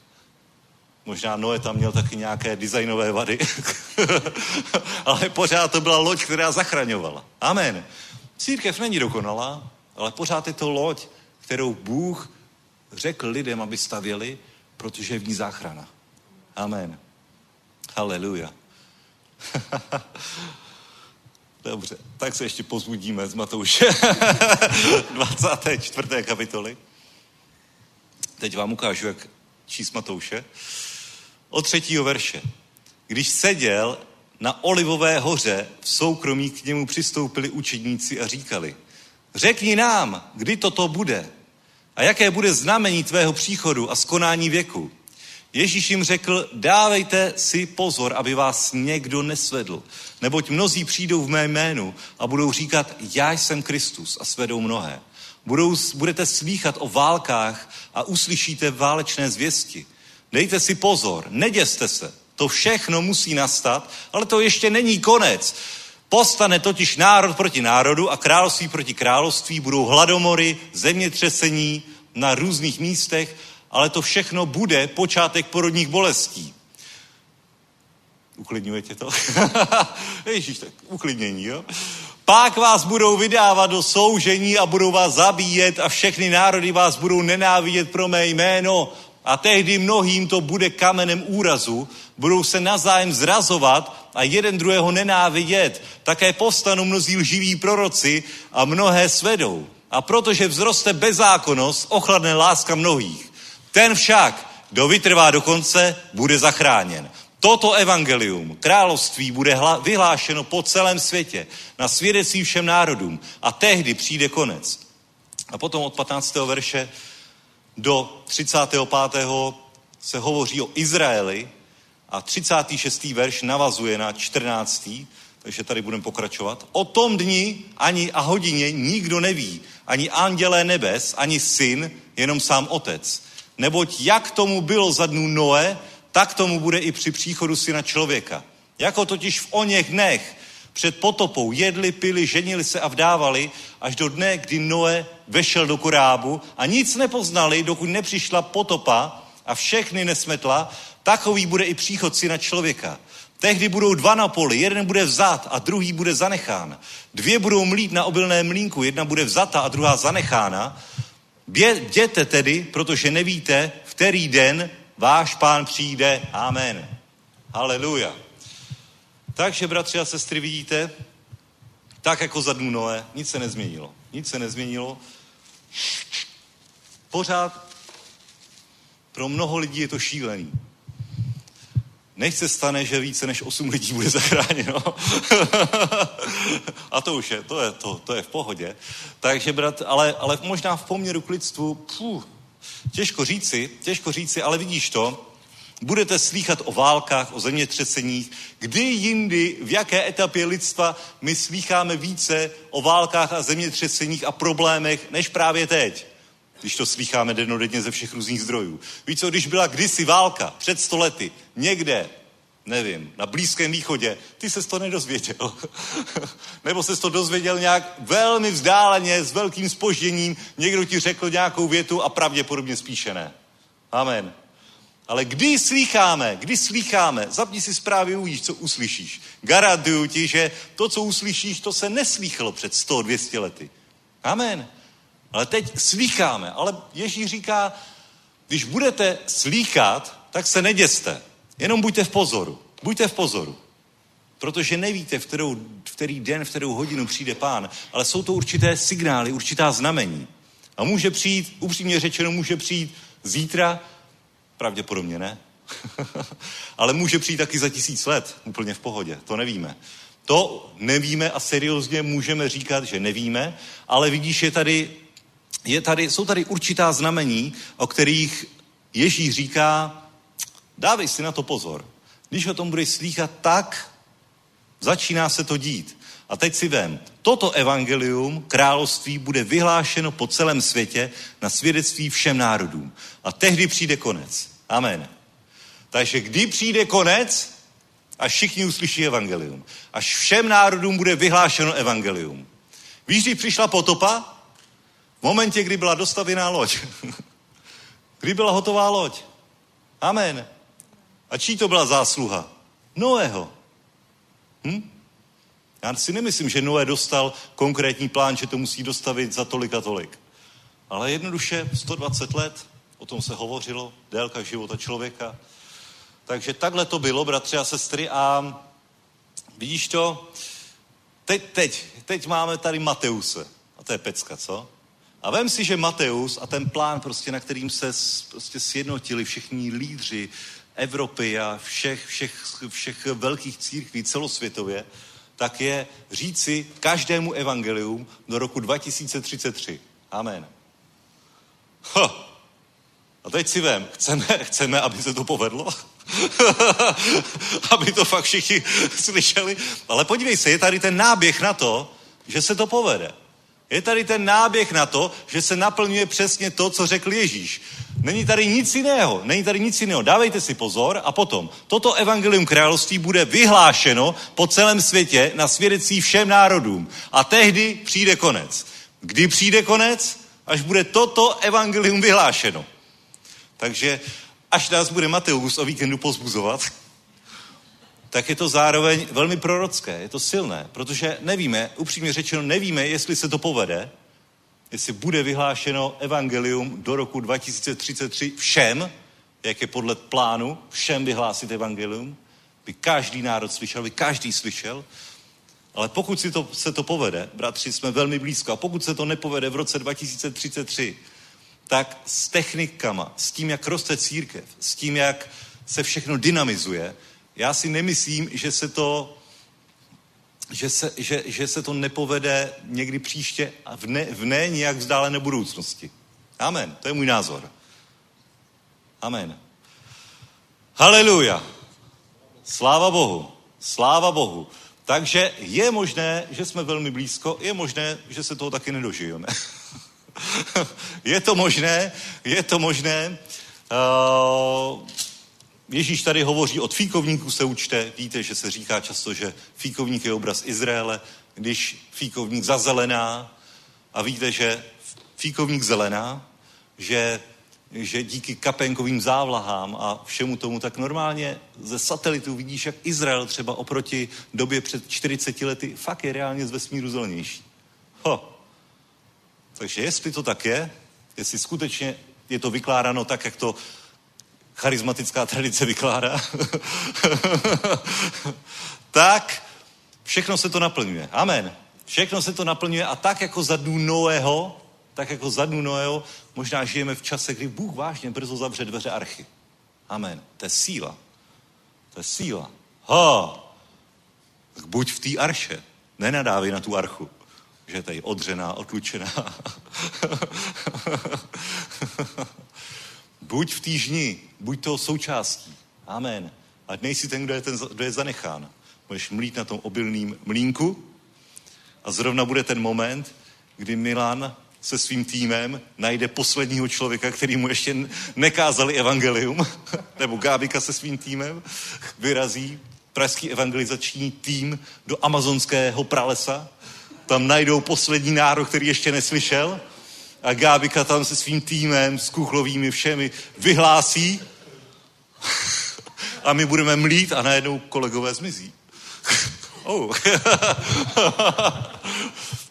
Možná Noé tam měl taky nějaké designové vady. ale pořád to byla loď, která zachraňovala. Amen. Církev není dokonalá, ale pořád je to loď, kterou Bůh řekl lidem, aby stavěli, protože je v ní záchrana. Amen. Haleluja. Dobře, tak se ještě pozbudíme z Matouše 24. kapitoly. Teď vám ukážu, jak číst Matouše. Od třetího verše. Když seděl na Olivové hoře v soukromí k němu přistoupili učedníci a říkali, řekni nám, kdy toto bude a jaké bude znamení tvého příchodu a skonání věku. Ježíš jim řekl, dávejte si pozor, aby vás někdo nesvedl, neboť mnozí přijdou v mé jménu a budou říkat, já jsem Kristus a svedou mnohé. Budou, budete slýchat o válkách a uslyšíte válečné zvěsti. Dejte si pozor, neděste se, to všechno musí nastat, ale to ještě není konec. Postane totiž národ proti národu a království proti království, budou hladomory, zemětřesení na různých místech ale to všechno bude počátek porodních bolestí. Uklidňuje tě to? Ježíš, tak uklidnění, jo? Pak vás budou vydávat do soužení a budou vás zabíjet a všechny národy vás budou nenávidět pro mé jméno. A tehdy mnohým to bude kamenem úrazu, budou se nazájem zrazovat a jeden druhého nenávidět. Také postanou mnozí lživí proroci a mnohé svedou. A protože vzroste bezákonnost, ochladne láska mnohých. Ten však, kdo vytrvá do konce, bude zachráněn. Toto evangelium, království, bude hla, vyhlášeno po celém světě, na svědectví všem národům a tehdy přijde konec. A potom od 15. verše do 35. se hovoří o Izraeli a 36. verš navazuje na 14. Takže tady budeme pokračovat. O tom dni ani a hodině nikdo neví, ani andělé nebes, ani syn, jenom sám otec neboť jak tomu bylo za dnů Noe, tak tomu bude i při příchodu syna člověka. Jako totiž v oněch dnech před potopou jedli, pili, ženili se a vdávali, až do dne, kdy Noe vešel do korábu a nic nepoznali, dokud nepřišla potopa a všechny nesmetla, takový bude i příchod syna člověka. Tehdy budou dva na poli, jeden bude vzat a druhý bude zanechán. Dvě budou mlít na obilné mlínku, jedna bude vzata a druhá zanechána. Běděte tedy, protože nevíte, v který den váš pán přijde. Amen. Haleluja. Takže, bratři a sestry, vidíte, tak jako za dnů Noé, nic se nezměnilo. Nic se nezměnilo. Pořád pro mnoho lidí je to šílený. Nech se stane, že více než 8 lidí bude zachráněno. a to už je, to je, to, to je v pohodě. Takže, brat, ale, ale možná v poměru k lidstvu, půh, těžko říci, těžko říci, ale vidíš to, budete slýchat o válkách, o zemětřeseních. Kdy jindy, v jaké etapě lidstva my slýcháme více o válkách a zemětřeseních a problémech, než právě teď? Když to slýcháme denodenně ze všech různých zdrojů. Víš co, když byla kdysi válka, před stolety, někde, nevím, na Blízkém východě, ty se to nedozvěděl. Nebo se to dozvěděl nějak velmi vzdáleně, s velkým spožděním, někdo ti řekl nějakou větu a pravděpodobně spíše ne. Amen. Ale kdy slýcháme, kdy slýcháme, zapni si zprávy, uvidíš, co uslyšíš. Garantuju ti, že to, co uslyšíš, to se neslýchalo před 100-200 lety. Amen. Ale teď slýcháme. Ale Ježíš říká, když budete slýchat, tak se neděste. Jenom buďte v pozoru. Buďte v pozoru. Protože nevíte, v, kterou, v který den, v kterou hodinu přijde pán, ale jsou to určité signály, určitá znamení. A může přijít, upřímně řečeno, může přijít zítra, pravděpodobně ne, ale může přijít taky za tisíc let, úplně v pohodě, to nevíme. To nevíme a seriózně můžeme říkat, že nevíme, ale vidíš, je tady, je tady, jsou tady určitá znamení, o kterých Ježíš říká, dávej si na to pozor. Když o tom budeš slýchat tak, začíná se to dít. A teď si vem, toto evangelium, království, bude vyhlášeno po celém světě na svědectví všem národům. A tehdy přijde konec. Amen. Takže kdy přijde konec? Až všichni uslyší evangelium. Až všem národům bude vyhlášeno evangelium. Víš, kdy přišla potopa? V momentě, kdy byla dostavěná loď. kdy byla hotová loď. Amen. A čí to byla zásluha? Noého. Hm? Já si nemyslím, že Noé dostal konkrétní plán, že to musí dostavit za tolik a tolik. Ale jednoduše 120 let, o tom se hovořilo, délka života člověka. Takže takhle to bylo, bratři a sestry, a vidíš to, teď, teď, teď máme tady Mateuse, a to je pecka, co? A vem si, že Mateus a ten plán, prostě, na kterým se prostě sjednotili všichni lídři Evropy a všech, všech, všech velkých církví celosvětově, tak je říci každému evangelium do roku 2033. Amen. Ha. A teď si vem, chceme, chceme, aby se to povedlo? aby to fakt všichni slyšeli. Ale podívej se, je tady ten náběh na to, že se to povede. Je tady ten náběh na to, že se naplňuje přesně to, co řekl Ježíš. Není tady nic jiného, není tady nic jiného. Dávejte si pozor a potom, toto evangelium království bude vyhlášeno po celém světě na svědectví všem národům. A tehdy přijde konec. Kdy přijde konec? Až bude toto evangelium vyhlášeno. Takže až nás bude Mateus o víkendu pozbuzovat, tak je to zároveň velmi prorocké, je to silné, protože nevíme, upřímně řečeno, nevíme, jestli se to povede, jestli bude vyhlášeno evangelium do roku 2033 všem, jak je podle plánu, všem vyhlásit evangelium, by každý národ slyšel, by každý slyšel, ale pokud si to, se to povede, bratři, jsme velmi blízko, a pokud se to nepovede v roce 2033, tak s technikama, s tím, jak roste církev, s tím, jak se všechno dynamizuje, já si nemyslím, že se to, že se, že, že se to nepovede někdy příště a v ne, v ne nějak vzdálené budoucnosti. Amen. To je můj názor. Amen. Haleluja. Sláva Bohu. Sláva Bohu. Takže je možné, že jsme velmi blízko, je možné, že se toho taky nedožijeme. je to možné, je to možné. Uh, Ježíš tady hovoří od fíkovníku se učte. Víte, že se říká často, že fíkovník je obraz Izraele, když fíkovník zazelená a víte, že fíkovník zelená, že, že díky kapenkovým závlahám a všemu tomu, tak normálně ze satelitu vidíš, jak Izrael třeba oproti době před 40 lety fakt je reálně z vesmíru zelenější. Ho. Takže jestli to tak je, jestli skutečně je to vykládáno tak, jak to charismatická tradice vykládá, tak všechno se to naplňuje. Amen. Všechno se to naplňuje a tak jako za dnů Noého, tak jako za dnů Noého, možná žijeme v čase, kdy Bůh vážně brzo zavře dveře archy. Amen. To je síla. To je síla. Ha! Tak buď v té arše. Nenadávej na tu archu, že je tady odřená, otlučená. Buď v týžni, buď to součástí. Amen. Ať nejsi ten, kdo je, ten, kdo je zanechán. Budeš mlít na tom obilným mlínku a zrovna bude ten moment, kdy Milan se svým týmem najde posledního člověka, který mu ještě nekázali evangelium, nebo Gábika se svým týmem, vyrazí pražský evangelizační tým do amazonského pralesa, tam najdou poslední národ, který ještě neslyšel a Gábika tam se svým týmem, s kuchlovými všemi vyhlásí a my budeme mlít a najednou kolegové zmizí. oh.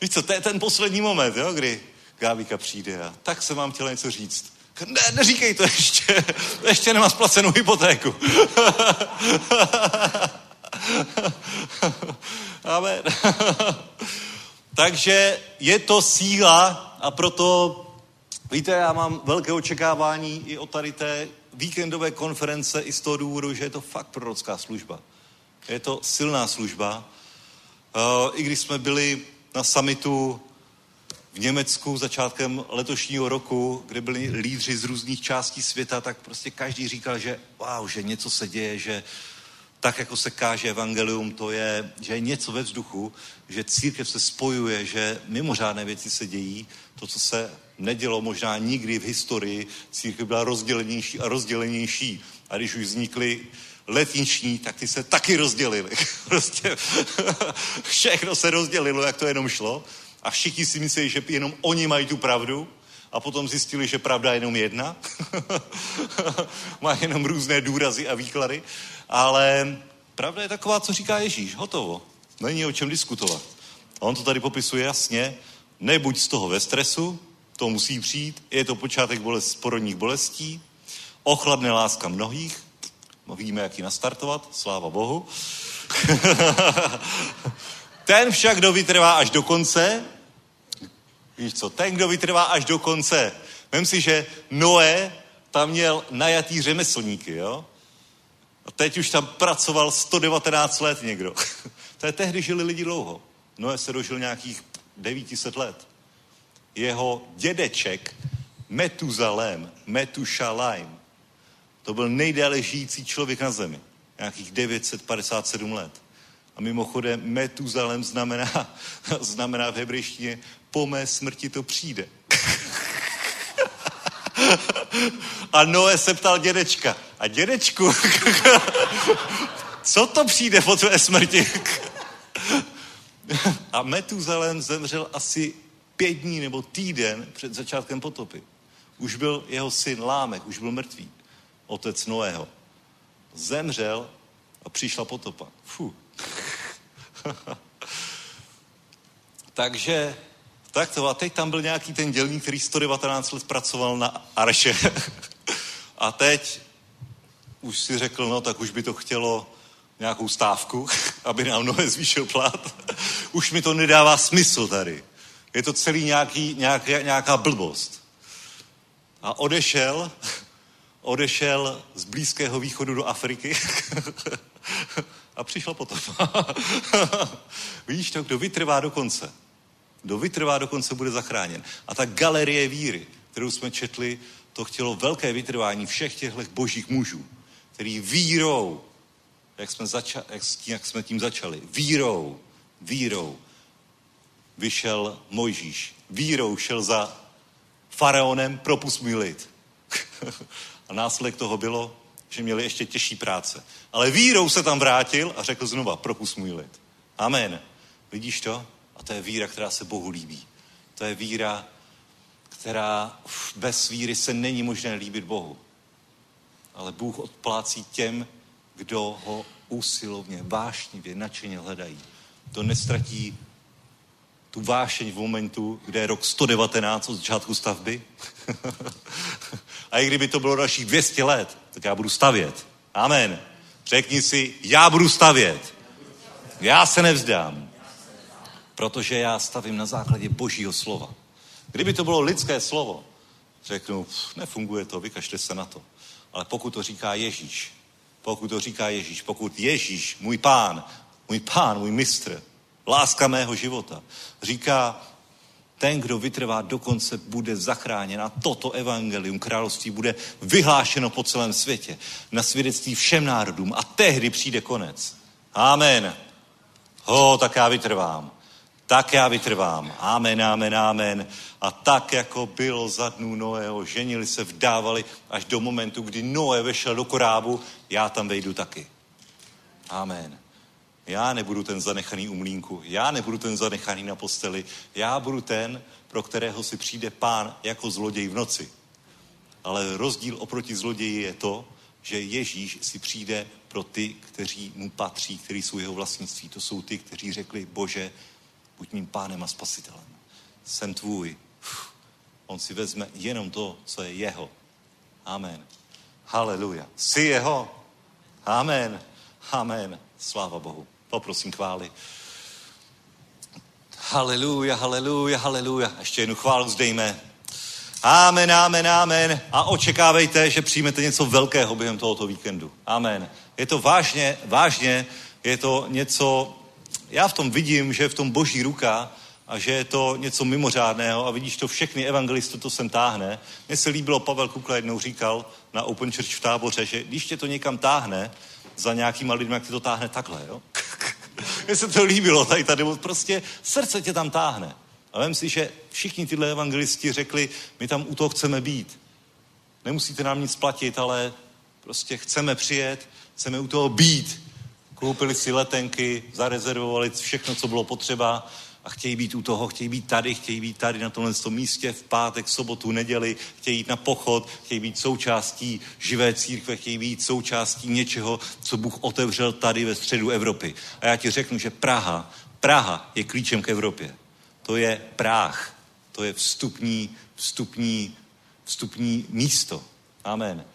Víš co, to je ten poslední moment, jo, kdy Gábika přijde a tak se vám chtěla něco říct. Ne, neříkej to ještě, ještě nemám splacenou hypotéku. Amen. Takže je to síla a proto, víte, já mám velké očekávání i o tady té víkendové konference i z toho důvodu, že je to fakt prorocká služba. Je to silná služba. I když jsme byli na summitu v Německu začátkem letošního roku, kde byli lídři z různých částí světa, tak prostě každý říkal, že wow, že něco se děje, že tak, jako se káže evangelium, to je, že je něco ve vzduchu, že církev se spojuje, že mimořádné věci se dějí. To, co se nedělo možná nikdy v historii, církev byla rozdělenější a rozdělenější. A když už vznikly letniční, tak ty se taky rozdělili. prostě všechno se rozdělilo, jak to jenom šlo. A všichni si myslí, že jenom oni mají tu pravdu. A potom zjistili, že pravda je jenom jedna. Má jenom různé důrazy a výklady. Ale pravda je taková, co říká Ježíš. Hotovo. Není o čem diskutovat. A on to tady popisuje jasně. Nebuď z toho ve stresu, to musí přijít. Je to počátek bolest, porodních bolestí. Ochladne láska mnohých. No, víme, jak ji nastartovat. Sláva Bohu. Ten však, kdo vytrvá až do konce, víš co, ten, kdo vytrvá až do konce. Vem si, že Noé tam měl najatý řemeslníky, jo? A teď už tam pracoval 119 let někdo. to je tehdy žili lidi dlouho. Noé se dožil nějakých 900 let. Jeho dědeček Metuzalem, Metušalaim, to byl nejdéle žijící člověk na zemi. Nějakých 957 let. A mimochodem Metuzalem znamená, znamená v hebrejštině po mé smrti to přijde. A Noé se ptal dědečka, a dědečku, co to přijde po tvé smrti? A Metuzalem zemřel asi pět dní nebo týden před začátkem potopy. Už byl jeho syn Lámek, už byl mrtvý. Otec Noého. Zemřel a přišla potopa. Fuh. Takže tak to a teď tam byl nějaký ten dělník, který 119 let pracoval na Arše. a teď už si řekl, no tak už by to chtělo nějakou stávku, aby nám mnohé zvýšil plat. už mi to nedává smysl tady. Je to celý nějaký, nějak, nějaká blbost. A odešel, odešel z Blízkého východu do Afriky a přišel potom. Vidíš to, kdo vytrvá do konce. Kdo vytrvá do konce, bude zachráněn. A ta galerie víry, kterou jsme četli, to chtělo velké vytrvání všech těchto božích mužů, který vírou, jak jsme, zača- jak, tím, jak jsme tím začali, vírou, vírou vyšel Mojžíš. Vírou šel za faraonem, propust můj lid. a následek toho bylo, že měli ještě těžší práce. Ale vírou se tam vrátil a řekl znova, propust můj lid. Amen. Vidíš to? A to je víra, která se Bohu líbí. To je víra, která bez víry se není možné líbit Bohu. Ale Bůh odplácí těm, kdo ho úsilovně, vášnivě, nadšeně hledají. To nestratí tu vášeň v momentu, kde je rok 119 od začátku stavby. A i kdyby to bylo dalších 200 let, tak já budu stavět. Amen. Řekni si, já budu stavět. Já se nevzdám. Protože já stavím na základě božího slova. Kdyby to bylo lidské slovo, řeknu, pff, nefunguje to, vykažte se na to. Ale pokud to říká Ježíš, pokud to říká Ježíš, pokud Ježíš, můj pán, můj pán, můj mistr, láska mého života, říká, Ten, kdo vytrvá dokonce, bude zachráněn a toto evangelium království bude vyhlášeno po celém světě, na svědectví všem národům a tehdy přijde konec. Amen. Ho, tak já vytrvám. Tak já vytrvám. Amen, amen, amen. A tak, jako bylo za dnů Noého, ženili se, vdávali až do momentu, kdy Noé vešel do korábu, já tam vejdu taky. Amen. Já nebudu ten zanechaný umlínku, já nebudu ten zanechaný na posteli, já budu ten, pro kterého si přijde pán jako zloděj v noci. Ale rozdíl oproti zloději je to, že Ježíš si přijde pro ty, kteří mu patří, kteří jsou jeho vlastnictví. To jsou ty, kteří řekli, Bože, buď mým pánem a spasitelem. Jsem tvůj. On si vezme jenom to, co je jeho. Amen. Haleluja. Jsi jeho. Amen. Amen. Sláva Bohu. Poprosím chvály. Haleluja, haleluja, haleluja. Ještě jednu chválu zdejme. Amen, amen, amen. A očekávejte, že přijmete něco velkého během tohoto víkendu. Amen. Je to vážně, vážně, je to něco, já v tom vidím, že je v tom boží ruka a že je to něco mimořádného a vidíš to všechny evangelisty to sem táhne. Mně se líbilo, Pavel Kukla jednou říkal na Open Church v táboře, že když tě to někam táhne, za nějakýma lidmi, jak ti to táhne takhle, jo? Mně se to líbilo tady, tady, prostě srdce tě tam táhne. A vím si, že všichni tyhle evangelisti řekli, my tam u toho chceme být. Nemusíte nám nic platit, ale prostě chceme přijet, chceme u toho být. Koupili si letenky, zarezervovali všechno, co bylo potřeba a chtějí být u toho, chtějí být tady, chtějí být tady na tomhle místě v pátek, sobotu, neděli, chtějí jít na pochod, chtějí být součástí živé církve, chtějí být součástí něčeho, co Bůh otevřel tady ve středu Evropy. A já ti řeknu, že Praha, Praha je klíčem k Evropě. To je práh, to je vstupní, vstupní, vstupní místo. Amen.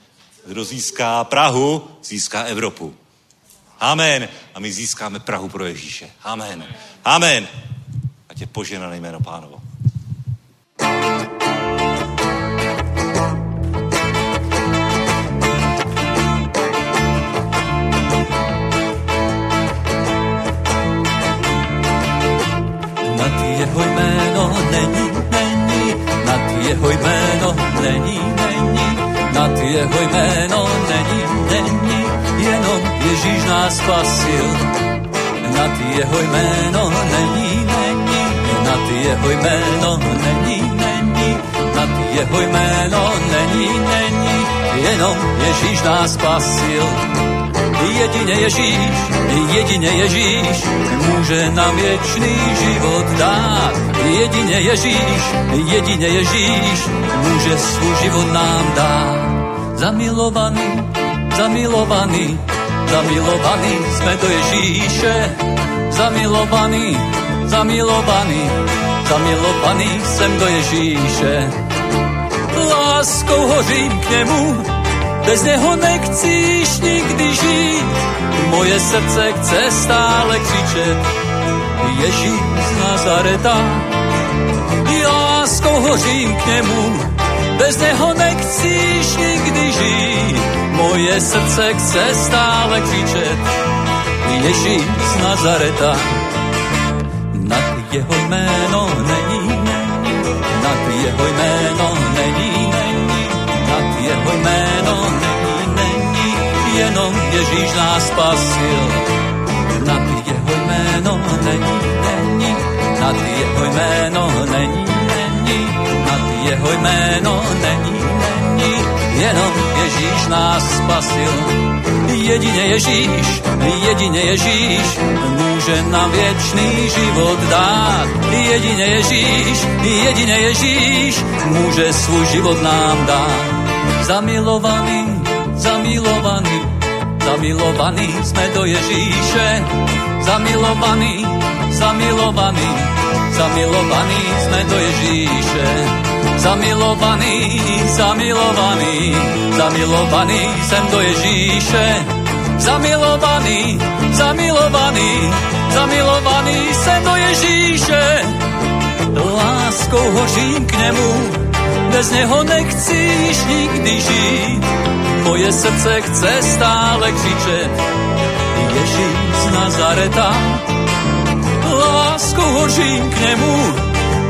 Kdo získá Prahu, získá Evropu. Amen. A my získáme Prahu pro Ježíše. Amen. Amen. Ať je poženané jméno pánovo. Nad jeho jméno není, není, nad jeho jméno není, není, nad jeho jméno není, není, jenom Ježíš nás spasil. Nad jeho jméno není, není, nad jeho jméno není, není, nad jeho jméno není, není, jenom Ježíš nás spasil. Jedině Ježíš, jedině Ježíš může nám věčný život dát. Jedině Ježíš, jedině Ježíš může svůj život nám dát. Zamilovaný, zamilovaný, zamilovaný jsme do Ježíše. Zamilovaný, zamilovaný, zamilovaný jsem do Ježíše. Láskou hořím k němu, bez něho nechcíš nikdy žít, moje srdce chce stále křičet. Ježíš z Nazareta, láskou hořím k němu, bez něho nechcíš nikdy žít, moje srdce chce stále křičet. Ježíš z Nazareta, nad jeho jméno není, není, nad jeho jméno není, není, nad jeho jméno není, není, jenom Ježíš nás spasil. Nad jeho jméno není, není, nad jeho jméno není, jeho jméno není, není, jenom Ježíš nás spasil. Jedině Ježíš, jedině Ježíš může nám věčný život dát. Jedině Ježíš, jedině Ježíš může svůj život nám dát. Zamilovaný, zamilovaný, zamilovaný jsme do Ježíše. Zamilovaný, zamilovaný, zamilovaný jsme do Ježíše. Zamilovaný, zamilovaný, zamilovaný jsem do Ježíše. Zamilovaný, zamilovaný, zamilovaný jsem do Ježíše. Láskou hořím k němu, bez něho nechcíš nikdy žít. Moje srdce chce stále křičet, Ježíš z Nazareta. Láskou hořím k němu,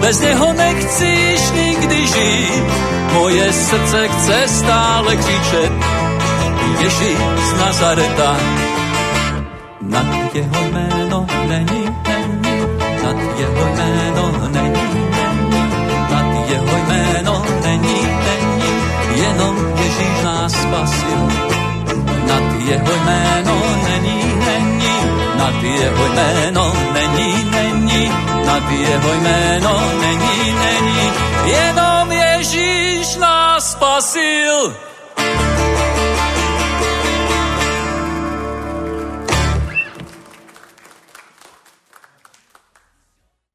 bez něho nechci již nikdy žít. Moje srdce chce stále křičet, Ježíš z Nazareta. Nad jeho jméno není, není, nad jeho jméno není, není, nad jeho jméno není, není, jenom Ježíš nás spasil. Nad jeho jméno není, není, nad jeho jméno není, není, nad jeho jméno není, není, jenom Ježíš nás spasil.